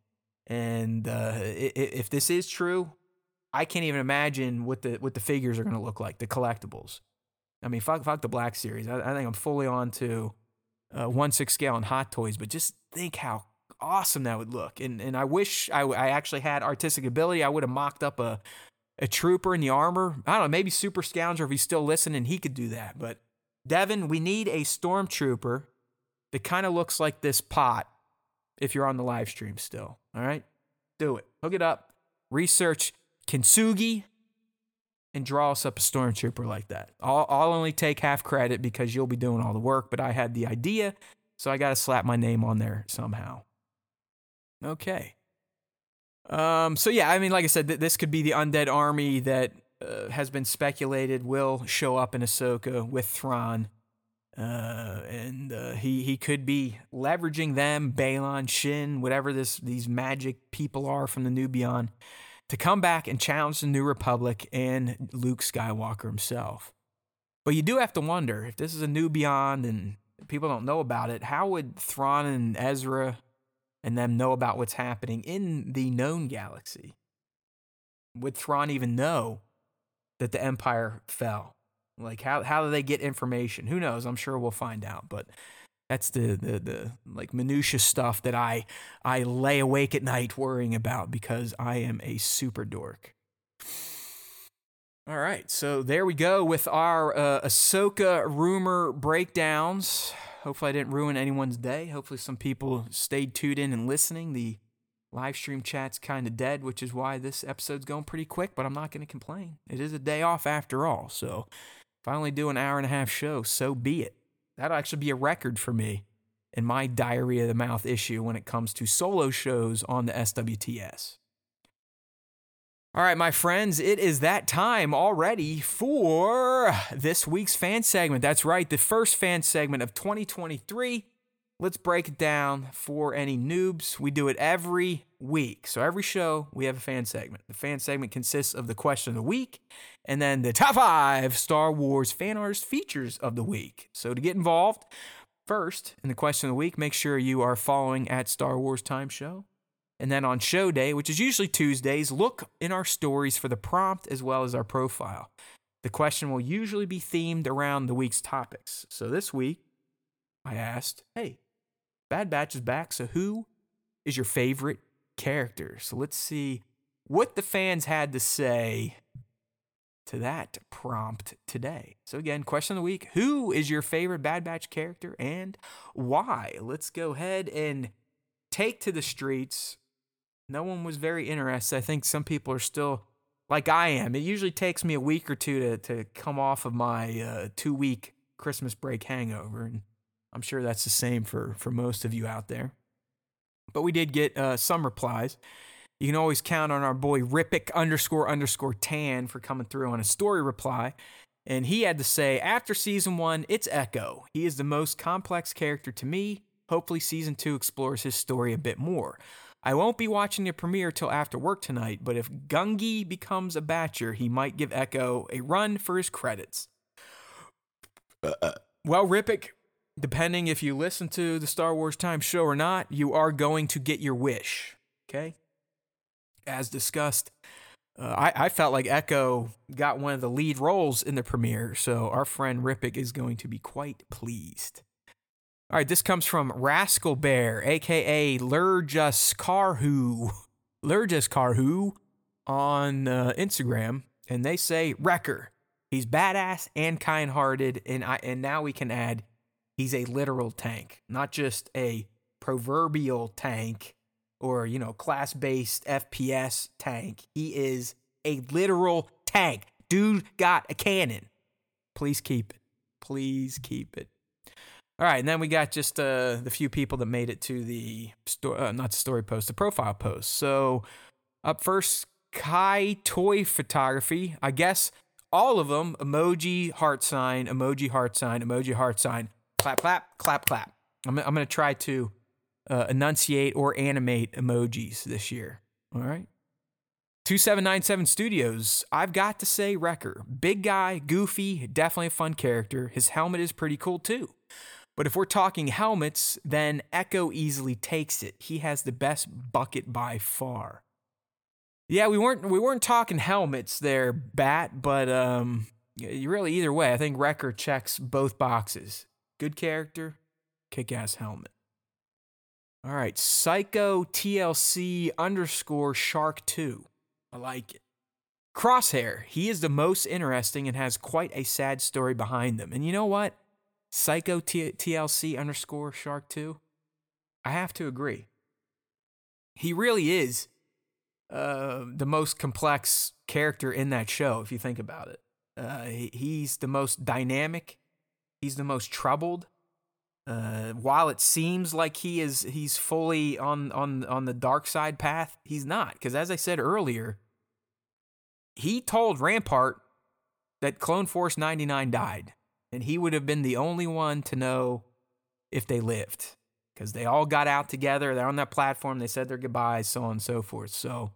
[SPEAKER 2] And uh, if this is true, I can't even imagine what the what the figures are going to look like, the collectibles. I mean, fuck, fuck the Black Series. I, I think I'm fully on to uh, one six scale and Hot Toys, but just think how awesome that would look. And and I wish I, I actually had artistic ability. I would have mocked up a a trooper in the armor. I don't know, maybe Super Scoundrel if he's still listening, he could do that. But Devin, we need a stormtrooper that kind of looks like this pot if you're on the live stream still. All right? Do it. Hook it up. Research Kintsugi and draw us up a stormtrooper like that. I'll, I'll only take half credit because you'll be doing all the work, but I had the idea, so I got to slap my name on there somehow. Okay. Um, so yeah, I mean, like I said, th- this could be the undead army that uh, has been speculated will show up in Ahsoka with Thrawn. Uh, and uh, he he could be leveraging them, Baylan, Shin, whatever this these magic people are from the New Beyond, to come back and challenge the New Republic and Luke Skywalker himself. But you do have to wonder if this is a New Beyond and people don't know about it. How would Thrawn and Ezra and them know about what's happening in the known galaxy? Would Thrawn even know that the Empire fell? Like how how do they get information? Who knows? I'm sure we'll find out. But that's the the the like minutia stuff that I I lay awake at night worrying about because I am a super dork. All right, so there we go with our uh, Ahsoka rumor breakdowns. Hopefully, I didn't ruin anyone's day. Hopefully, some people stayed tuned in and listening. The live stream chat's kind of dead, which is why this episode's going pretty quick, but I'm not going to complain. It is a day off after all, so if I only do an hour and a half show, so be it. That'll actually be a record for me in my diarrhea of the mouth issue when it comes to solo shows on the SWTS. All right, my friends, it is that time already for this week's fan segment. That's right, the first fan segment of 2023. Let's break it down for any noobs. We do it every week. So every show, we have a fan segment. The fan segment consists of the question of the week and then the top five Star Wars fan artist features of the week. So to get involved, first in the question of the week, make sure you are following at Star Wars Time Show. And then on show day, which is usually Tuesdays, look in our stories for the prompt as well as our profile. The question will usually be themed around the week's topics. So this week, I asked, hey, Bad Batch is back, so who is your favorite character? So let's see what the fans had to say to that prompt today. So, again, question of the week Who is your favorite Bad Batch character and why? Let's go ahead and take to the streets. No one was very interested. I think some people are still like I am. It usually takes me a week or two to, to come off of my uh, two week Christmas break hangover. And I'm sure that's the same for, for most of you out there. But we did get uh, some replies. You can always count on our boy Rippick underscore underscore tan for coming through on a story reply. And he had to say, after season one, it's Echo. He is the most complex character to me. Hopefully, season two explores his story a bit more. I won't be watching the premiere till after work tonight, but if Gungi becomes a Batcher, he might give Echo a run for his credits. Well, Rippick, depending if you listen to the Star Wars Time show or not, you are going to get your wish. Okay? as discussed, uh, I, I felt like Echo got one of the lead roles in the premiere, so our friend Rippick is going to be quite pleased. All right, this comes from Rascal Bear, aka Lurjus Carhu, Lurjus Carhu on uh, Instagram, and they say Wrecker. He's badass and kind-hearted, and I and now we can add he's a literal tank, not just a proverbial tank or, you know, class based FPS tank. He is a literal tank. Dude got a cannon. Please keep it. Please keep it. All right, and then we got just uh, the few people that made it to the sto- uh, not the story post, the profile post. So up first, Kai Toy Photography. I guess all of them emoji heart sign, emoji heart sign, emoji heart sign. Clap, clap, clap, clap. I'm, I'm going to try to uh, enunciate or animate emojis this year. All right. 2797 Studios, I've got to say, Wrecker. Big guy, goofy, definitely a fun character. His helmet is pretty cool too. But if we're talking helmets, then Echo easily takes it. He has the best bucket by far. Yeah, we weren't we weren't talking helmets there, Bat, but um really either way, I think Wrecker checks both boxes. Good character, kick-ass helmet. All right, Psycho TLC underscore Shark 2. I like it. Crosshair, he is the most interesting and has quite a sad story behind them. And you know what? Psycho T- TLC underscore Shark 2, I have to agree. He really is uh, the most complex character in that show, if you think about it. Uh, he, he's the most dynamic, he's the most troubled. Uh, while it seems like he is he's fully on on on the dark side path, he's not. Because as I said earlier, he told Rampart that Clone Force 99 died and he would have been the only one to know if they lived because they all got out together. They're on that platform. They said their goodbyes, so on and so forth. So,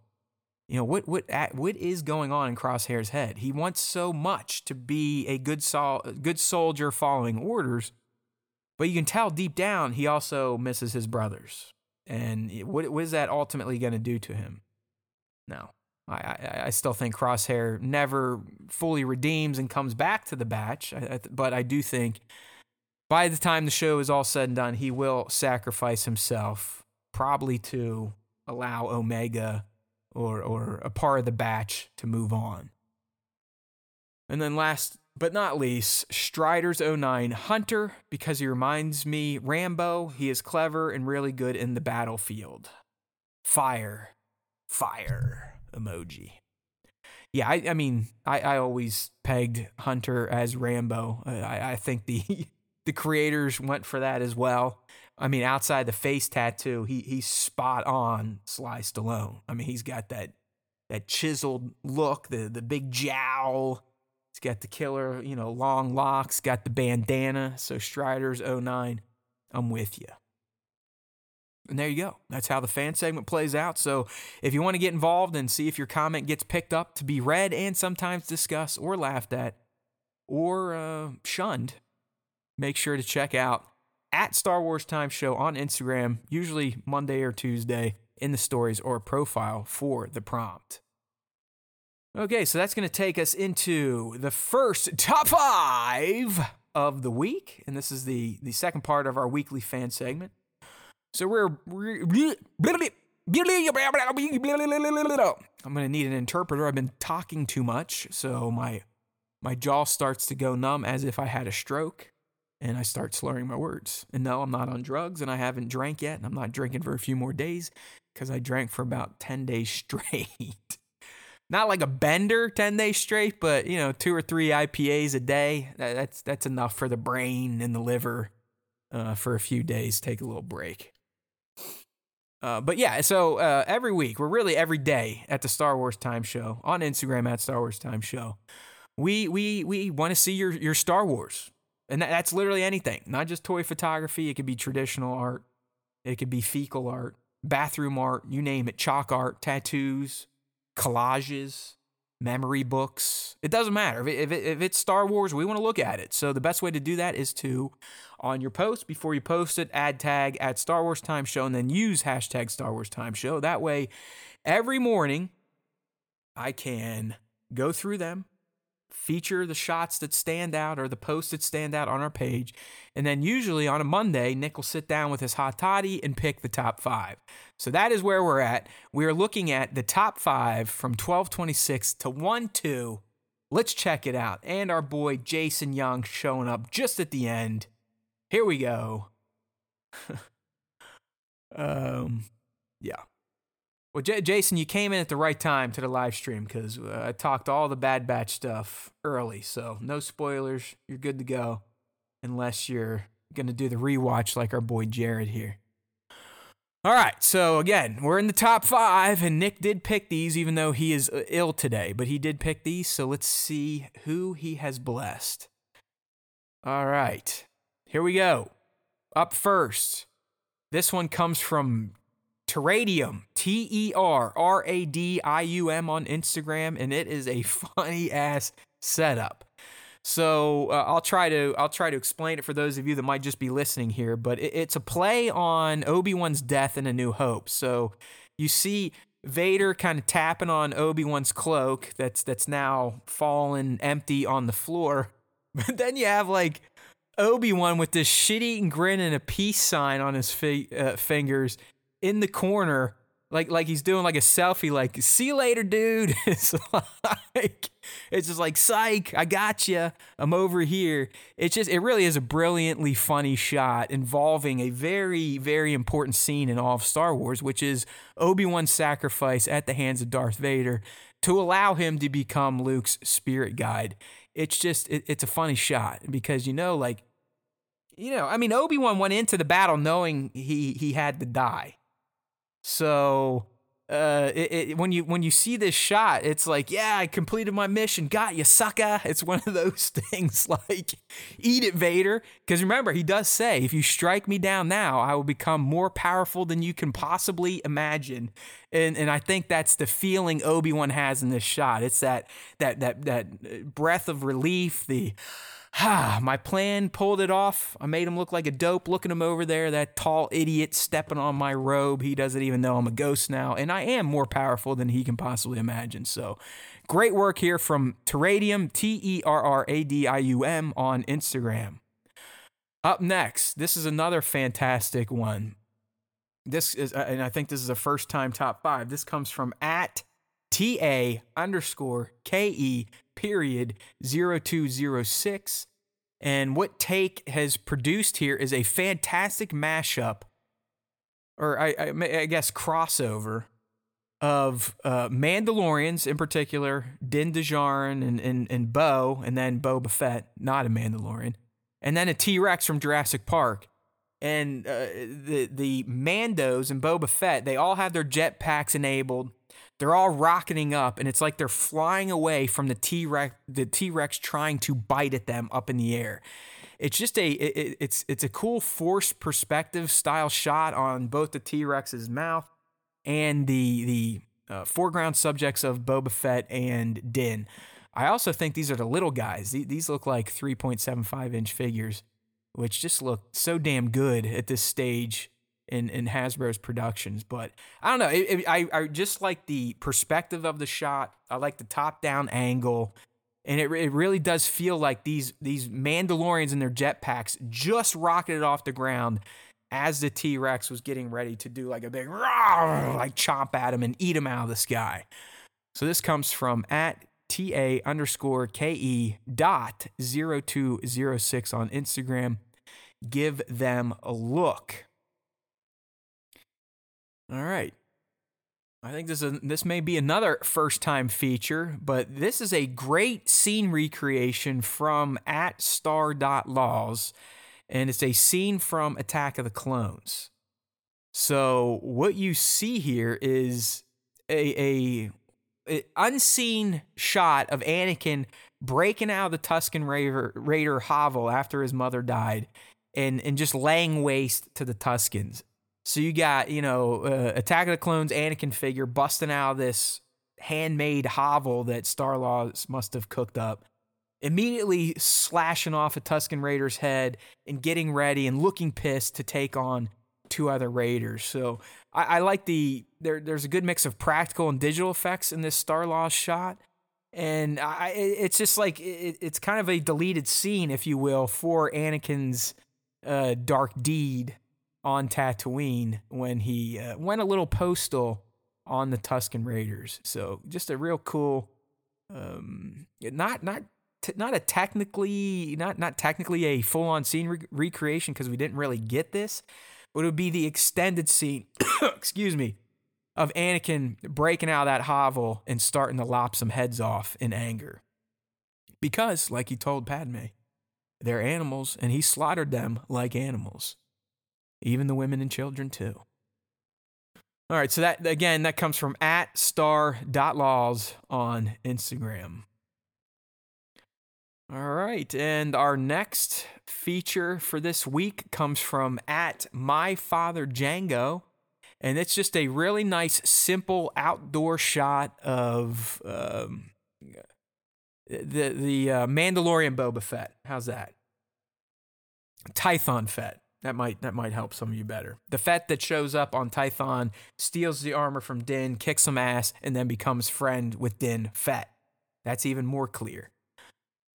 [SPEAKER 2] you know what what what is going on in Crosshair's head? He wants so much to be a good sol- good soldier following orders, but you can tell deep down he also misses his brothers. And what what is that ultimately going to do to him? No. I, I, still think Crosshair never fully redeems and comes back to the batch, but I do think by the time the show is all said and done, he will sacrifice himself, probably to allow Omega or, or a part of the batch to move on. And then last but not least, Strider's 09 Hunter, because he reminds me Rambo. He is clever and really good in the battlefield. Fire. Fire emoji. Yeah, I, I mean, I, I always pegged Hunter as Rambo. I, I think the the creators went for that as well. I mean, outside the face tattoo, he he's spot on Sly Stallone. I mean, he's got that that chiseled look, the the big jowl. He's got the killer, you know, long locks, got the bandana. So Strider's 09, I'm with you. And there you go. That's how the fan segment plays out. So if you want to get involved and see if your comment gets picked up to be read and sometimes discussed or laughed at or uh, shunned, make sure to check out at Star Wars Time Show on Instagram, usually Monday or Tuesday, in the stories or profile for the prompt. Okay, so that's going to take us into the first top five of the week. And this is the, the second part of our weekly fan segment. So we're. I'm going to need an interpreter. I've been talking too much, so my my jaw starts to go numb as if I had a stroke, and I start slurring my words. And no, I'm not on drugs, and I haven't drank yet, and I'm not drinking for a few more days because I drank for about 10 days straight. not like a bender 10 days straight, but you know, two or three IPAs a day. That's that's enough for the brain and the liver uh, for a few days. Take a little break. Uh, but yeah, so uh, every week, we're really every day at the Star Wars Time Show on Instagram at Star Wars Time Show. We we we want to see your your Star Wars, and that, that's literally anything, not just toy photography. It could be traditional art, it could be fecal art, bathroom art, you name it, chalk art, tattoos, collages, memory books. It doesn't matter. If, it, if, it, if it's Star Wars, we want to look at it. So the best way to do that is to, on your post, before you post it, add tag at Star Wars Time Show and then use hashtag Star Wars Time Show. That way, every morning, I can go through them, feature the shots that stand out or the posts that stand out on our page. And then usually on a Monday, Nick will sit down with his hot toddy and pick the top five. So that is where we're at. We are looking at the top five from 1226 to 1 2. Let's check it out. And our boy Jason Young showing up just at the end. Here we go. um, yeah. Well, J- Jason, you came in at the right time to the live stream because uh, I talked all the Bad Batch stuff early. So no spoilers. You're good to go, unless you're gonna do the rewatch like our boy Jared here. All right, so again, we're in the top five, and Nick did pick these, even though he is uh, ill today. But he did pick these, so let's see who he has blessed. All right, here we go. Up first, this one comes from Terradium, T E R R A D I U M on Instagram, and it is a funny ass setup. So uh, I'll try to I'll try to explain it for those of you that might just be listening here. But it, it's a play on Obi Wan's death in A New Hope. So you see Vader kind of tapping on Obi Wan's cloak that's that's now fallen empty on the floor. But then you have like Obi Wan with this shit eating grin and a peace sign on his fi- uh, fingers in the corner like like he's doing like a selfie like see you later dude. It's like it's just like psych i got you i'm over here. It's just it really is a brilliantly funny shot involving a very very important scene in all of star wars which is obi-wan's sacrifice at the hands of darth vader to allow him to become luke's spirit guide. It's just it, it's a funny shot because you know like you know i mean obi-wan went into the battle knowing he he had to die so uh, it, it, when you when you see this shot, it's like, yeah, I completed my mission. Got you, sucker. It's one of those things like, eat it, Vader. Because remember, he does say, if you strike me down now, I will become more powerful than you can possibly imagine. And and I think that's the feeling Obi Wan has in this shot. It's that that that that breath of relief. The ah, my plan pulled it off. I made him look like a dope. Looking him over there, that tall idiot stepping on my robe. He doesn't even know I'm a ghost now, and I am more powerful than he can possibly imagine. So, great work here from Terradium, T E R R A D I U M on Instagram. Up next, this is another fantastic one. This is, uh, and I think this is a first time top five. This comes from at T A underscore K E period 0206. And what Take has produced here is a fantastic mashup, or I, I, I guess crossover, of uh, Mandalorians in particular, Din Djarin and, and, and Bo, and then Boba Fett, not a Mandalorian, and then a T Rex from Jurassic Park. And uh, the the Mandos and Boba Fett, they all have their jetpacks enabled they're all rocketing up, and it's like they're flying away from the T Rex. The T Rex trying to bite at them up in the air. It's just a it, it's it's a cool forced perspective style shot on both the T Rex's mouth and the the uh, foreground subjects of Boba Fett and Din. I also think these are the little guys. These look like 3.75 inch figures, which just look so damn good at this stage in, in Hasbro's productions. But I don't know. It, it, I, I just like the perspective of the shot. I like the top down angle. And it, it really does feel like these these Mandalorians in their jetpacks just rocketed off the ground as the T Rex was getting ready to do like a big like chomp at him and eat him out of the sky. So this comes from at ta underscore ke dot zero two zero six on Instagram. Give them a look. All right. I think this is this may be another first time feature, but this is a great scene recreation from at Star Laws, and it's a scene from Attack of the Clones. So what you see here is a, a, a unseen shot of Anakin breaking out of the Tusken Raider, Raider hovel after his mother died and, and just laying waste to the Tuskens. So you got, you know, uh, Attack of the Clones Anakin figure busting out of this handmade hovel that Starlaws must have cooked up, immediately slashing off a Tusken Raider's head and getting ready and looking pissed to take on two other Raiders. So I, I like the there. There's a good mix of practical and digital effects in this Starlaws shot. And I, it's just like it, it's kind of a deleted scene, if you will, for Anakin's uh, dark deed on Tatooine when he uh, went a little postal on the Tusken Raiders. So just a real cool, um, not not t- not a technically not not technically a full on scene re- recreation because we didn't really get this, but it would be the extended scene. excuse me. Of Anakin breaking out of that hovel and starting to lop some heads off in anger. Because, like he told Padme, They're animals, and he slaughtered them like animals, even the women and children, too. All right, so that again, that comes from at star.laws on Instagram. All right, and our next feature for this week comes from at my father Django, and it's just a really nice, simple outdoor shot of um, the the uh, Mandalorian Boba Fett. How's that? Tython Fett. That might that might help some of you better. The Fett that shows up on Tython, steals the armor from Din, kicks some ass, and then becomes friend with Din Fett. That's even more clear.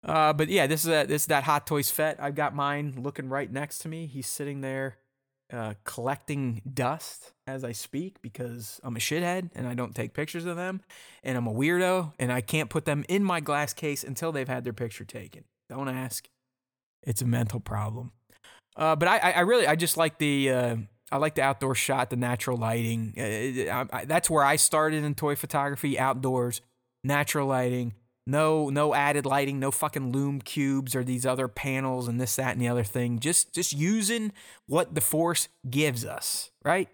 [SPEAKER 2] Uh, but yeah, this is a, this is that Hot Toys Fett. I've got mine looking right next to me. He's sitting there uh, collecting dust as I speak because I'm a shithead and I don't take pictures of them, and I'm a weirdo and I can't put them in my glass case until they've had their picture taken. Don't ask. It's a mental problem. Uh, but I, I really, I just like the, uh, I like the outdoor shot, the natural lighting. Uh, I, I, that's where I started in toy photography, outdoors, natural lighting. No, no added lighting, no fucking Lume Cubes or these other panels and this, that, and the other thing. Just, just using what the force gives us, right?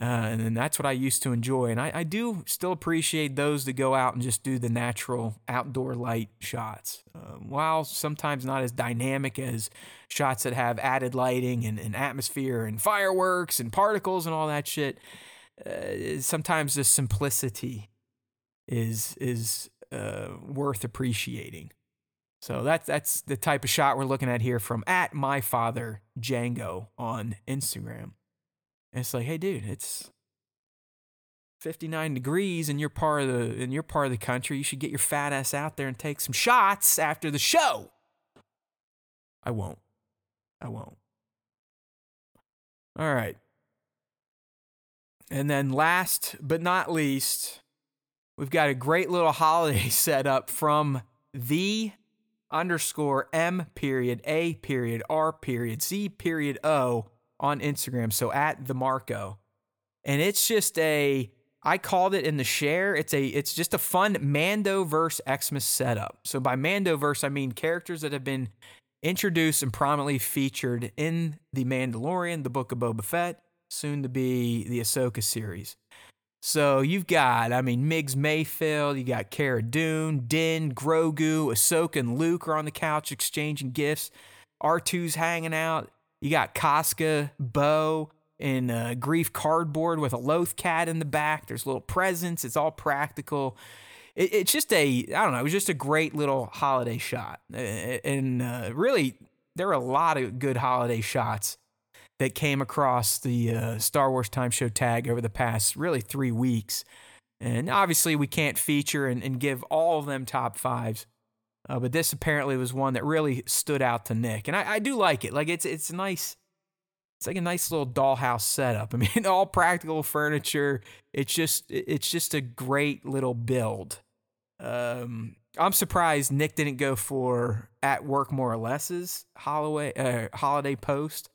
[SPEAKER 2] Uh, and, and that's what I used to enjoy. And I, I do still appreciate those that go out and just do the natural outdoor light shots. Uh, while sometimes not as dynamic as shots that have added lighting and, and atmosphere and fireworks and particles and all that shit, uh, sometimes the simplicity is is uh, worth appreciating. So that's that's the type of shot we're looking at here from at my father Django on Instagram. And it's like, hey, dude, it's 59 degrees in your part of the in your part of the country. You should get your fat ass out there and take some shots after the show. I won't. I won't. All right. And then last but not least, we've got a great little holiday set up from the underscore M period A period R period C period O on Instagram. So at the Marco. And it's just a I called it in the share. It's a it's just a fun Mando verse Xmas setup. So by Mando verse I mean characters that have been introduced and prominently featured in The Mandalorian, the Book of Boba Fett, soon to be the Ahsoka series. So you've got, I mean, Migs Mayfield, you got Cara Dune, Din, Grogu, Ahsoka, and Luke are on the couch exchanging gifts. R2's hanging out. You got Koska, Bo, and uh, Greef cardboard with a Loth cat in the back. There's little presents. It's all practical. It, it's just a, I don't know, it was just a great little holiday shot. And uh, really, there are a lot of good holiday shots that came across the uh, Star Wars Time Show tag over the past really three weeks. And obviously, we can't feature and, and give all of them top fives. Uh, but this apparently was one that really stood out to Nick, and I, I do like it. Like it's it's nice. It's like a nice little dollhouse setup. I mean, all practical furniture. It's just it's just a great little build. Um, I'm surprised Nick didn't go for at work more or less's holiday uh, holiday post,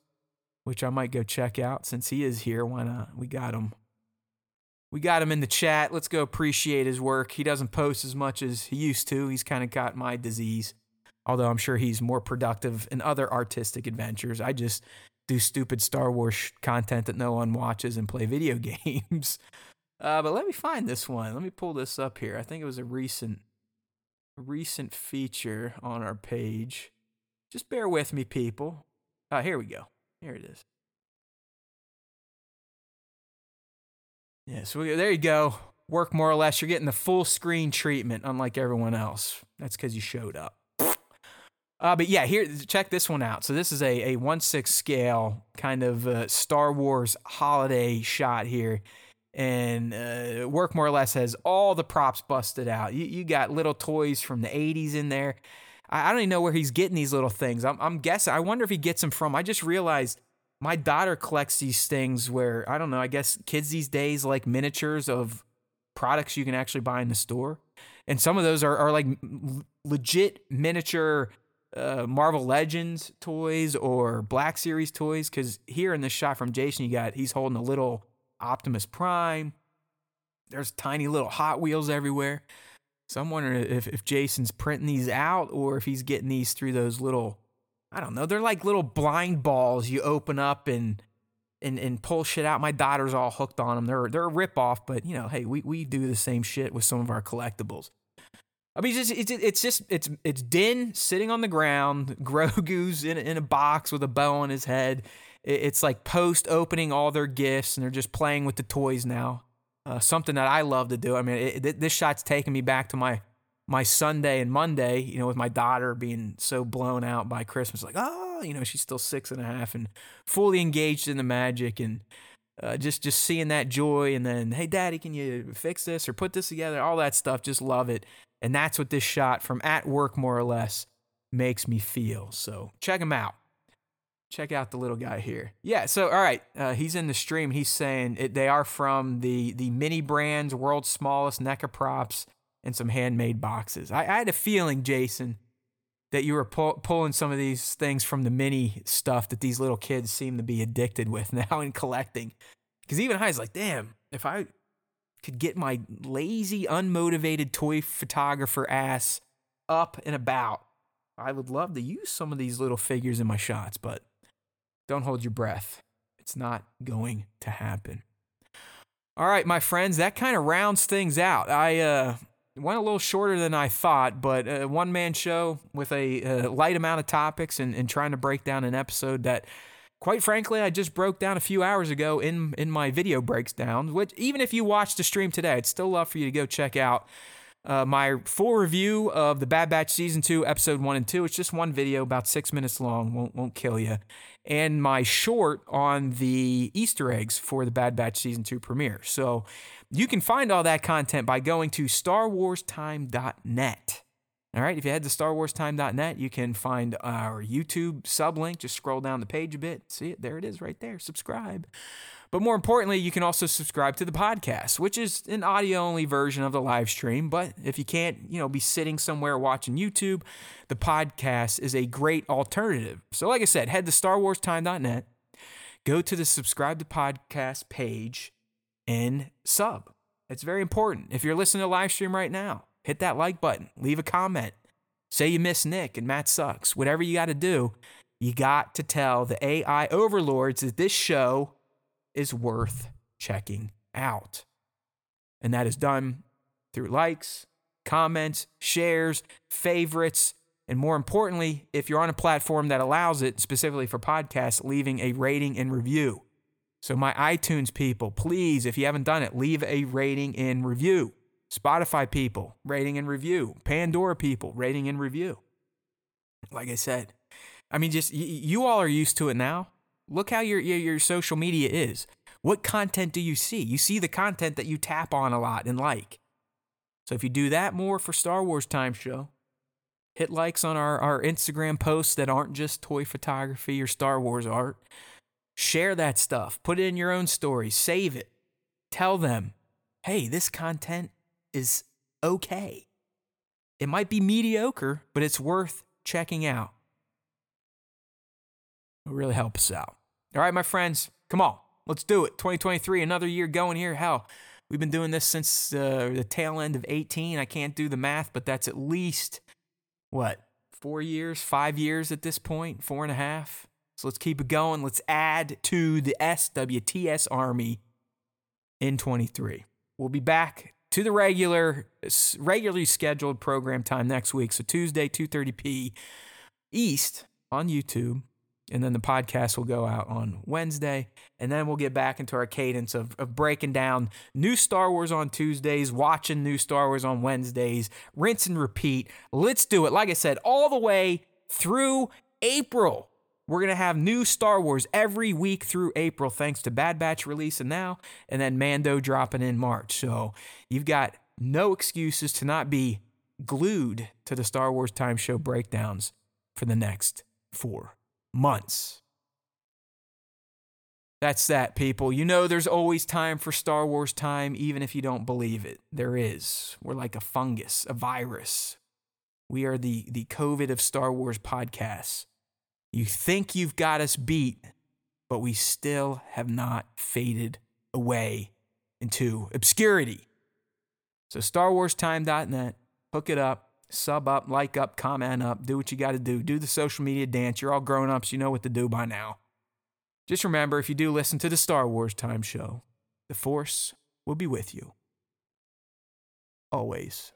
[SPEAKER 2] which I might go check out since he is here. Why not? We got him we got him in the chat. Let's go appreciate his work. He doesn't post as much as he used to. He's kind of got my disease. Although I'm sure he's more productive in other artistic adventures. I just do stupid Star Wars content that no one watches and play video games. Uh, but let me find this one. Let me pull this up here. I think it was a recent recent feature on our page. Just bear with me, people. Uh, here we go. Here it is. Yeah, so we, there you go. Work more or less. You're getting the full screen treatment, unlike everyone else. That's because you showed up. Uh, but yeah, here, check this one out. So this is a, a 1 6 scale kind of uh, Star Wars holiday shot here. And uh, Work More or Less has all the props busted out. You, you got little toys from the 80s in there. I, I don't even know where he's getting these little things. I'm, I'm guessing. I wonder if he gets them from. I just realized my daughter collects these things where I don't know. I guess kids these days like miniatures of products you can actually buy in the store, and some of those are are like legit miniature uh, Marvel Legends toys or Black Series toys. Because here in this shot from Jason, you got he's holding a little Optimus Prime. There's tiny little Hot Wheels everywhere. So I'm wondering if, if Jason's printing these out or if he's getting these through those little, I don't know, they're like little blind balls you open up and and and pull shit out. My daughter's all hooked on them. They're they're a rip off, but you know, hey, we we do the same shit with some of our collectibles. I mean, it's just, it's, it's just it's it's Din sitting on the ground. Grogu's in a, in a box with a bow on his head. It's like post opening all their gifts, and they're just playing with the toys now. Uh, something that I love to do. I mean, it, this shot's taking me back to my my Sunday and Monday. You know, with my daughter being so blown out by Christmas, like oh, you know, she's still six and a half and fully engaged in the magic and. Uh, just just seeing that joy and then hey daddy can you fix this or put this together all that stuff just love it and that's what this shot from at work, more or less, makes me feel. So check him out. Check out the little guy here. Yeah. So all right, uh, he's in the stream. He's saying it, they are from the the mini brands, world's smallest NECA props, and some handmade boxes. I, I had a feeling, Jason, that you were pull, pulling some of these things from the mini stuff that these little kids seem to be addicted with now in collecting. Because even High's like, damn, if I could get my lazy, unmotivated toy photographer ass up and about. I would love to use some of these little figures in my shots, but don't hold your breath. It's not going to happen. All right, my friends, that kind of rounds things out. I uh, went a little shorter than I thought, but a one man show with a, a light amount of topics and, and trying to break down an episode that quite frankly, I just broke down a few hours ago in in my video breaks down. Which even if you watched the stream today, I'd still love for you to go check out uh, my full review of the Bad Batch season two, episode one and two. It's just one video, about six minutes long. Won't won't kill you. And my short on the Easter eggs for the Bad Batch season two premiere. So you can find all that content by going to StarWarsTime.net. All right, if you head to StarWarsTime.net, you can find our YouTube sub link. Just scroll down the page a bit. See it? There it is right there. Subscribe. But more importantly, you can also subscribe to the podcast, which is an audio only version of the live stream. But if you can't, you know, be sitting somewhere watching YouTube, the podcast is a great alternative. So, like I said, head to StarWarsTime.net, go to the subscribe to podcast page, and sub. It's very important. If you're listening to live stream right now, hit that like button, leave a comment, say you miss Nick and Matt sucks. Whatever you got to do, you got to tell the AI overlords that this show is worth checking out. And that is done through likes, comments, shares, favorites, and more importantly, if you're on a platform that allows it, specifically for podcasts, leaving a rating and review. So, my iTunes people, please, if you haven't done it, leave a rating and review. Spotify people, rating and review. Pandora people, rating and review. Like I said, I mean, just y- you all are used to it now. Look how your, your, your social media is. What content do you see? You see the content that you tap on a lot and like. So if you do that more for Star Wars Time Show, hit likes on our, our Instagram posts that aren't just toy photography or Star Wars art. Share that stuff. Put it in your own story, Save it. Tell them, hey, this content is okay. It might be mediocre, but it's worth checking out. It'll really helps us out. All right, my friends, come on, let's do it. 2023, another year going here. Hell, we've been doing this since uh, the tail end of 18. I can't do the math, but that's at least, what, four years, five years at this point, four and a half. So let's keep it going. Let's add to the SWTS Army in 23. We'll be back to the regular, regularly scheduled program time next week. So Tuesday, 2:30 p. East on YouTube, and then the podcast will go out on Wednesday, and then we'll get back into our cadence of, of breaking down new Star Wars on Tuesdays, watching new Star Wars on Wednesdays, rinse and repeat. Let's do it. Like I said, all the way through April. We're going to have new Star Wars every week through April, thanks to Bad Batch releasing now and then Mando dropping in March. So you've got no excuses to not be glued to the Star Wars Time Show breakdowns for the next four months. That's that, people. You know, there's always time for Star Wars time, even if you don't believe it. There is. We're like a fungus, a virus. We are the, the COVID of Star Wars podcasts. You think you've got us beat, but we still have not faded away into obscurity. So, StarWarsTime.net, hook it up, sub up, like up, comment up, do what you got to do. Do the social media dance. You're all grown ups, you know what to do by now. Just remember if you do listen to the Star Wars Time Show, the Force will be with you. Always.